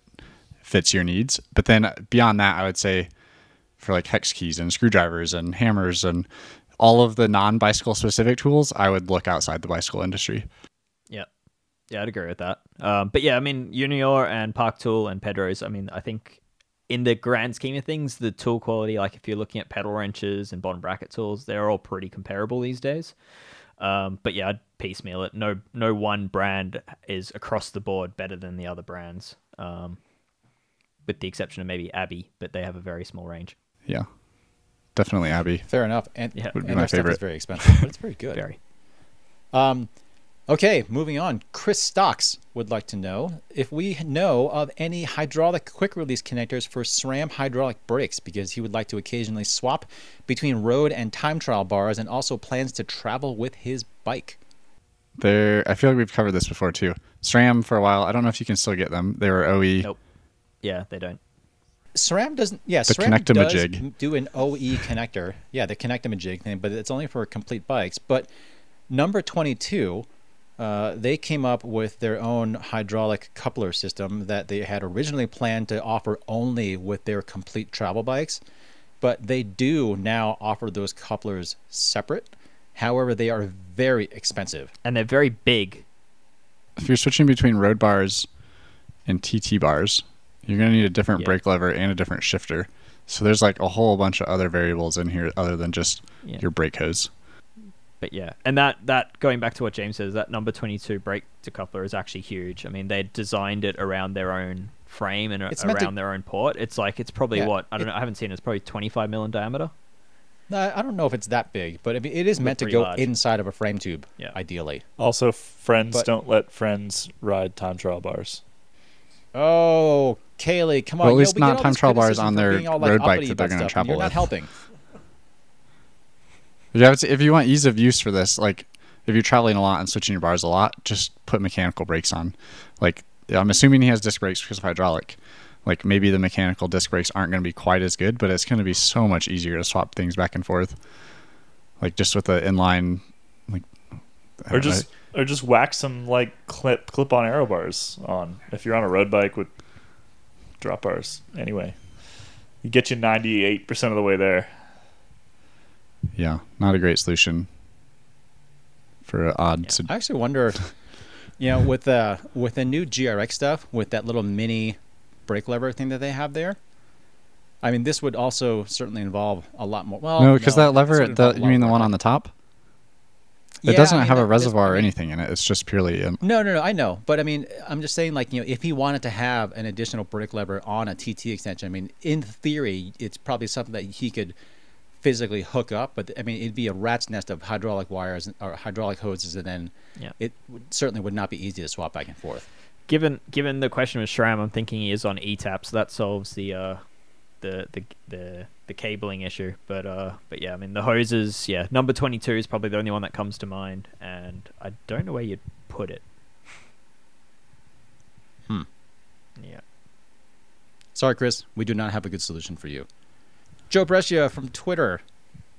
fits your needs. But then beyond that, I would say for like hex keys and screwdrivers and hammers and all of the non bicycle specific tools, I would look outside the bicycle industry. Yeah. Yeah, I'd agree with that. Um, but yeah, I mean, Unior and Park Tool and Pedro's, I mean, I think in the grand scheme of things, the tool quality, like if you're looking at pedal wrenches and bottom bracket tools, they're all pretty comparable these days. Um, but yeah, I'd piecemeal it. No, no one brand is across the board better than the other brands, um, with the exception of maybe Abbey, but they have a very small range. Yeah. Definitely Abbey. Fair enough. And, Yeah. Would be and my their stuff is very expensive, but it's very (laughs) good. Very. Um, okay, moving on. Chris Stocks would like to know if we know of any hydraulic quick release connectors for SRAM hydraulic brakes because he would like to occasionally swap between road and time trial bars and also plans to travel with his bike. There, I feel like we've covered this before too. SRAM for a while. I don't know if you can still get them. They were OE. Nope. Yeah, they don't. SRAM doesn't. Yeah, The SRAM does connect-a-majig. m- do an OE connector. Yeah, the connect-a-majig thing, but it's only for complete bikes. But number twenty-two, uh, they came up with their own hydraulic coupler system that they had originally planned to offer only with their complete travel bikes, but they do now offer those couplers separate. However, they are very expensive. And they're very big. If you're switching between road bars and TT bars, you're gonna need a different Yeah. brake lever and a different shifter. So there's like a whole bunch of other variables in here other than just Yeah. your brake hose. But yeah, and that that going back to what James says, that number twenty two brake decoupler is actually huge. I mean, they designed it around their own frame and It's around to- their own port. It's like it's probably Yeah, what I don't it- know. I haven't seen. it. It's probably twenty five mil in diameter. No, I don't know if it's that big, but it is meant to go large. inside of a frame tube, Yeah. ideally. Also, friends But- don't let friends ride time trial bars. Oh, Caley, come on. Well, at you know, least not time trial bars on their being like, road bike that they're gonna travel You're not with. helping. If you, have to, if you want ease of use for this, like if you're traveling a lot and switching your bars a lot, just put mechanical brakes on. Like I'm assuming he has disc brakes because of hydraulic. Like maybe the mechanical disc brakes aren't going to be quite as good, but it's going to be so much easier to swap things back and forth. Like just with the inline, like or don't know. just or just whack some like clip clip on aero bars on if you're on a road bike with drop bars. Anyway, you get you ninety eight percent of the way there. Yeah, not a great solution for an odd. Yeah. sed- I actually wonder, you know, with the with the new GRX stuff, with that little mini brake lever thing that they have there. I mean, this would also certainly involve a lot more. Well, no, because that lever, the, you mean the one on the top? Yeah, it doesn't I mean, have a reservoir I or anything in it. It's just purely um, No, no, no. I know, but I mean, I'm just saying, like, you know, if he wanted to have an additional brake lever on a TT extension, I mean, in theory, it's probably something that he could physically hook up. But I mean, it'd be a rat's nest of hydraulic wires or hydraulic hoses, and then Yeah. it would, certainly would not be easy to swap back and forth. Given given the question with SRAM, I'm thinking he is on eTap, so that solves the uh, the the the the cabling issue. But uh, but yeah, I mean the hoses. Yeah, number twenty two is probably the only one that comes to mind, and I don't know where you'd put it. Hmm. Yeah. Sorry, Chris, we do not have a good solution for you. Joe Brescia from Twitter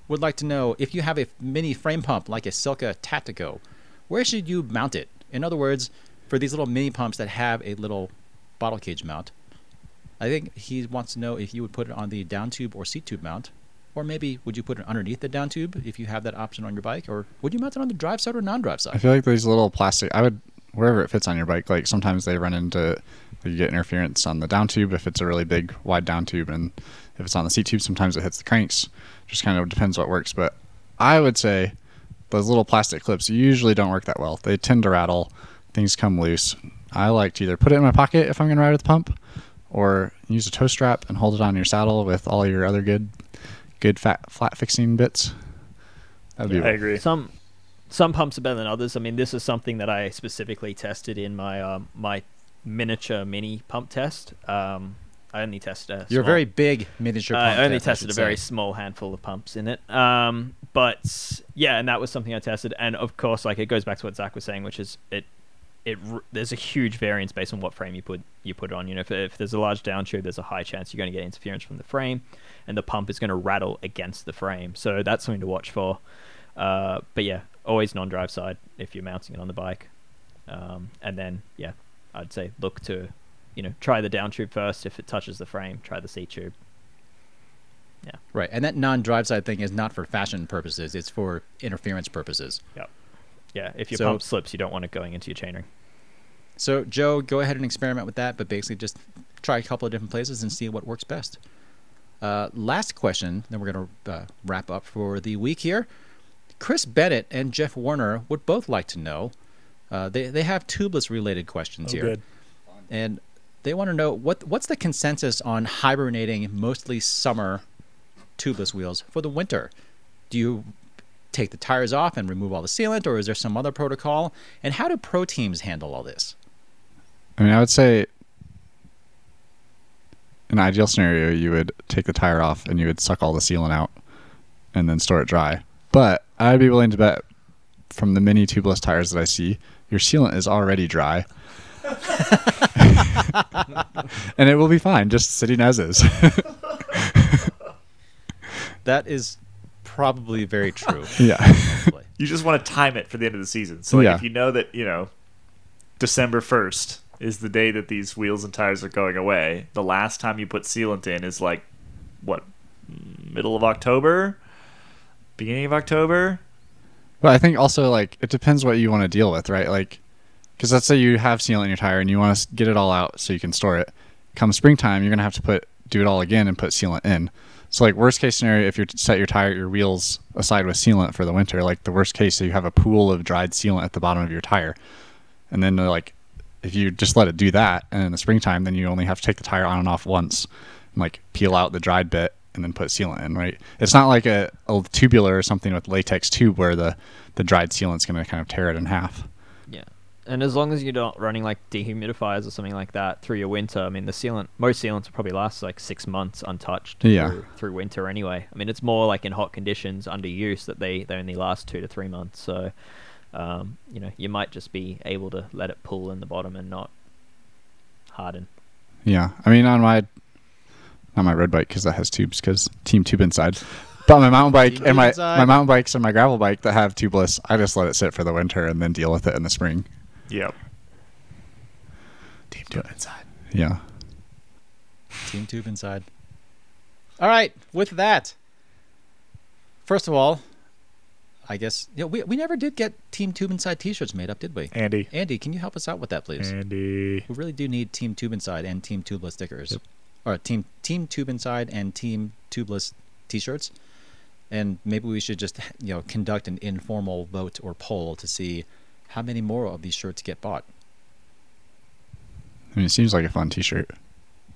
would like to know if you have a mini frame pump like a Silca Tattico, where should you mount it? In other words, for these little mini pumps that have a little bottle cage mount, I think he wants to know if you would put it on the down tube or seat tube mount, or maybe would you put it underneath the down tube if you have that option on your bike, or would you mount it on the drive side or non-drive side? I feel like these little plastic. I would wherever it fits on your bike. Like sometimes they run into you get interference on the down tube if it's a really big wide down tube, and if it's on the seat tube, sometimes it hits the cranks. Just kind of depends what works. But I would say those little plastic clips usually don't work that well. They tend to rattle. Things come loose. I like to either put it in my pocket if I'm going to ride with the pump, or use a toe strap and hold it on your saddle with all your other good, good fat flat fixing bits. That'd be I agree. Some some pumps are better than others. I mean, this is something that I specifically tested in my um, my miniature mini pump test. Um, I only tested a You're a small- very big miniature. Pump I only test, tested a should very small handful of pumps in it. Um, but yeah, and that was something I tested. And of course, like it goes back to what Zach was saying, which is it, it there's a huge variance based on what frame you put you put on. You know, if, if there's a large down tube, there's a high chance you're going to get interference from the frame, and the pump is going to rattle against the frame. So that's something to watch for. Uh, but yeah, always non-drive side if you're mounting it on the bike. Um, and then yeah, I'd say look to, you know, try the down tube first. If it touches the frame, try the seat tube. Yeah. Right, and that non-drive side thing is not for fashion purposes; it's for interference purposes. Yep. Yeah, if your So- pump slips, you don't want it going into your chainring. So, Joe, go ahead and experiment with that, but basically just try a couple of different places and see what works best. Uh, last question, then we're going to uh, wrap up for the week here. Chris Bennett and Jeff Warner would both like to know. Uh, they they have tubeless related questions Oh, here, good. and they want to know what what's the consensus on hibernating mostly summer tubeless wheels for the winter. Do you take the tires off and remove all the sealant, or is there some other protocol? And how do pro teams handle all this? I mean, I would say in an ideal scenario, you would take the tire off and you would suck all the sealant out and then store it dry. But I'd be willing to bet from the mini tubeless tires that I see, your sealant is already dry. (laughs) and it will be fine, just sitting as is. (laughs) That is probably very true. (laughs) yeah. You just want to time it for the end of the season. So like, Yeah. if you know that you know December first is the day that these wheels and tires are going away, the last time you put sealant in is like what middle of October, beginning of October. But I think also like it depends what you want to deal with, right? Like, because let's say you have sealant in your tire and you want to get it all out so you can store it. Come springtime, you're gonna have to put do it all again and put sealant in. So like worst case scenario, if you set your tire your wheels aside with sealant for the winter, like the worst case, so you have a pool of dried sealant at the bottom of your tire, and then uh, like if you just let it do that, and in the springtime, then you only have to take the tire on and off once, and like peel out the dried bit and then put sealant in, right? It's not like a, a tubular or something with latex tube where the the dried sealant's going to kind of tear it in half. Yeah, and as long as you're not running like dehumidifiers or something like that through your winter, I mean, the sealant, most sealants will probably last like six months untouched Yeah. through, through winter anyway. I mean, it's more like in hot conditions under use that they, they only last two to three months. So, um, you know, you might just be able to let it pull in the bottom and not harden. Yeah, I mean on my not my road bike because that has tubes because team tube inside. But my mountain bike Team and my inside. my mountain bikes and my gravel bike that have tubeless, I just let it sit for the winter and then deal with it in the spring. Yep. Team tube inside. Yeah. Team Tube inside. All right, with that, first of all, I guess you know, we we never did get Team Tube Inside T-shirts made up, did we? Andy. Andy, can you help us out with that, please? Andy. We really do need Team Tube Inside and Team Tubeless stickers, or Team Team Tube Inside and Team Tubeless T-shirts. And maybe we should just (laughs) you know conduct an informal vote or poll to see how many more of these shirts get bought. I mean, it seems like a fun T-shirt.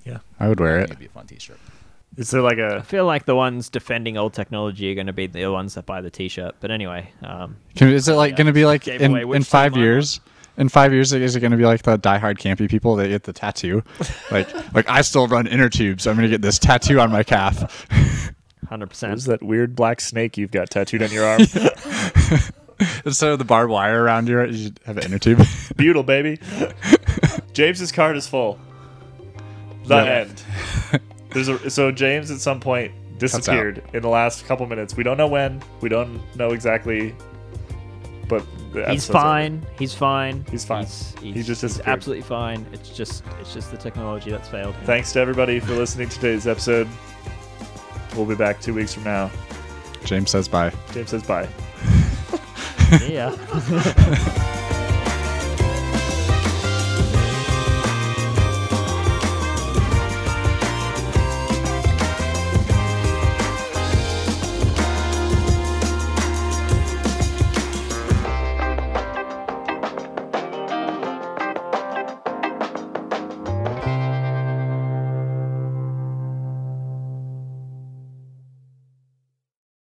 Yeah. I would wear I it. It'd be a fun T-shirt. Is there like I a feel like the ones defending old technology are going to be the ones that buy the T-shirt. But anyway, um, Can, is it like Yeah, going to be like in, in five I years? In five years, is it going to be like the diehard campy people that get the tattoo? Like, (laughs) like I still run inner tubes. I'm going to get this tattoo on my calf. 100% is that weird black snake you've got tattooed on your arm? (laughs) (laughs) Instead of the barbed wire around you, you should have an inner tube. Butyl, baby. James's card is full. The Yep. end. There's a so James at some point disappeared in the last couple minutes. We don't know when. We don't know exactly. But the He's episode's fine. He's fine. He's fine. He's, He he's- just he's absolutely fine. It's just it's just the technology that's failed. him. Thanks to everybody for listening to today's episode. We'll be back two weeks from now. James says bye. James says bye. (laughs) Yeah. (laughs)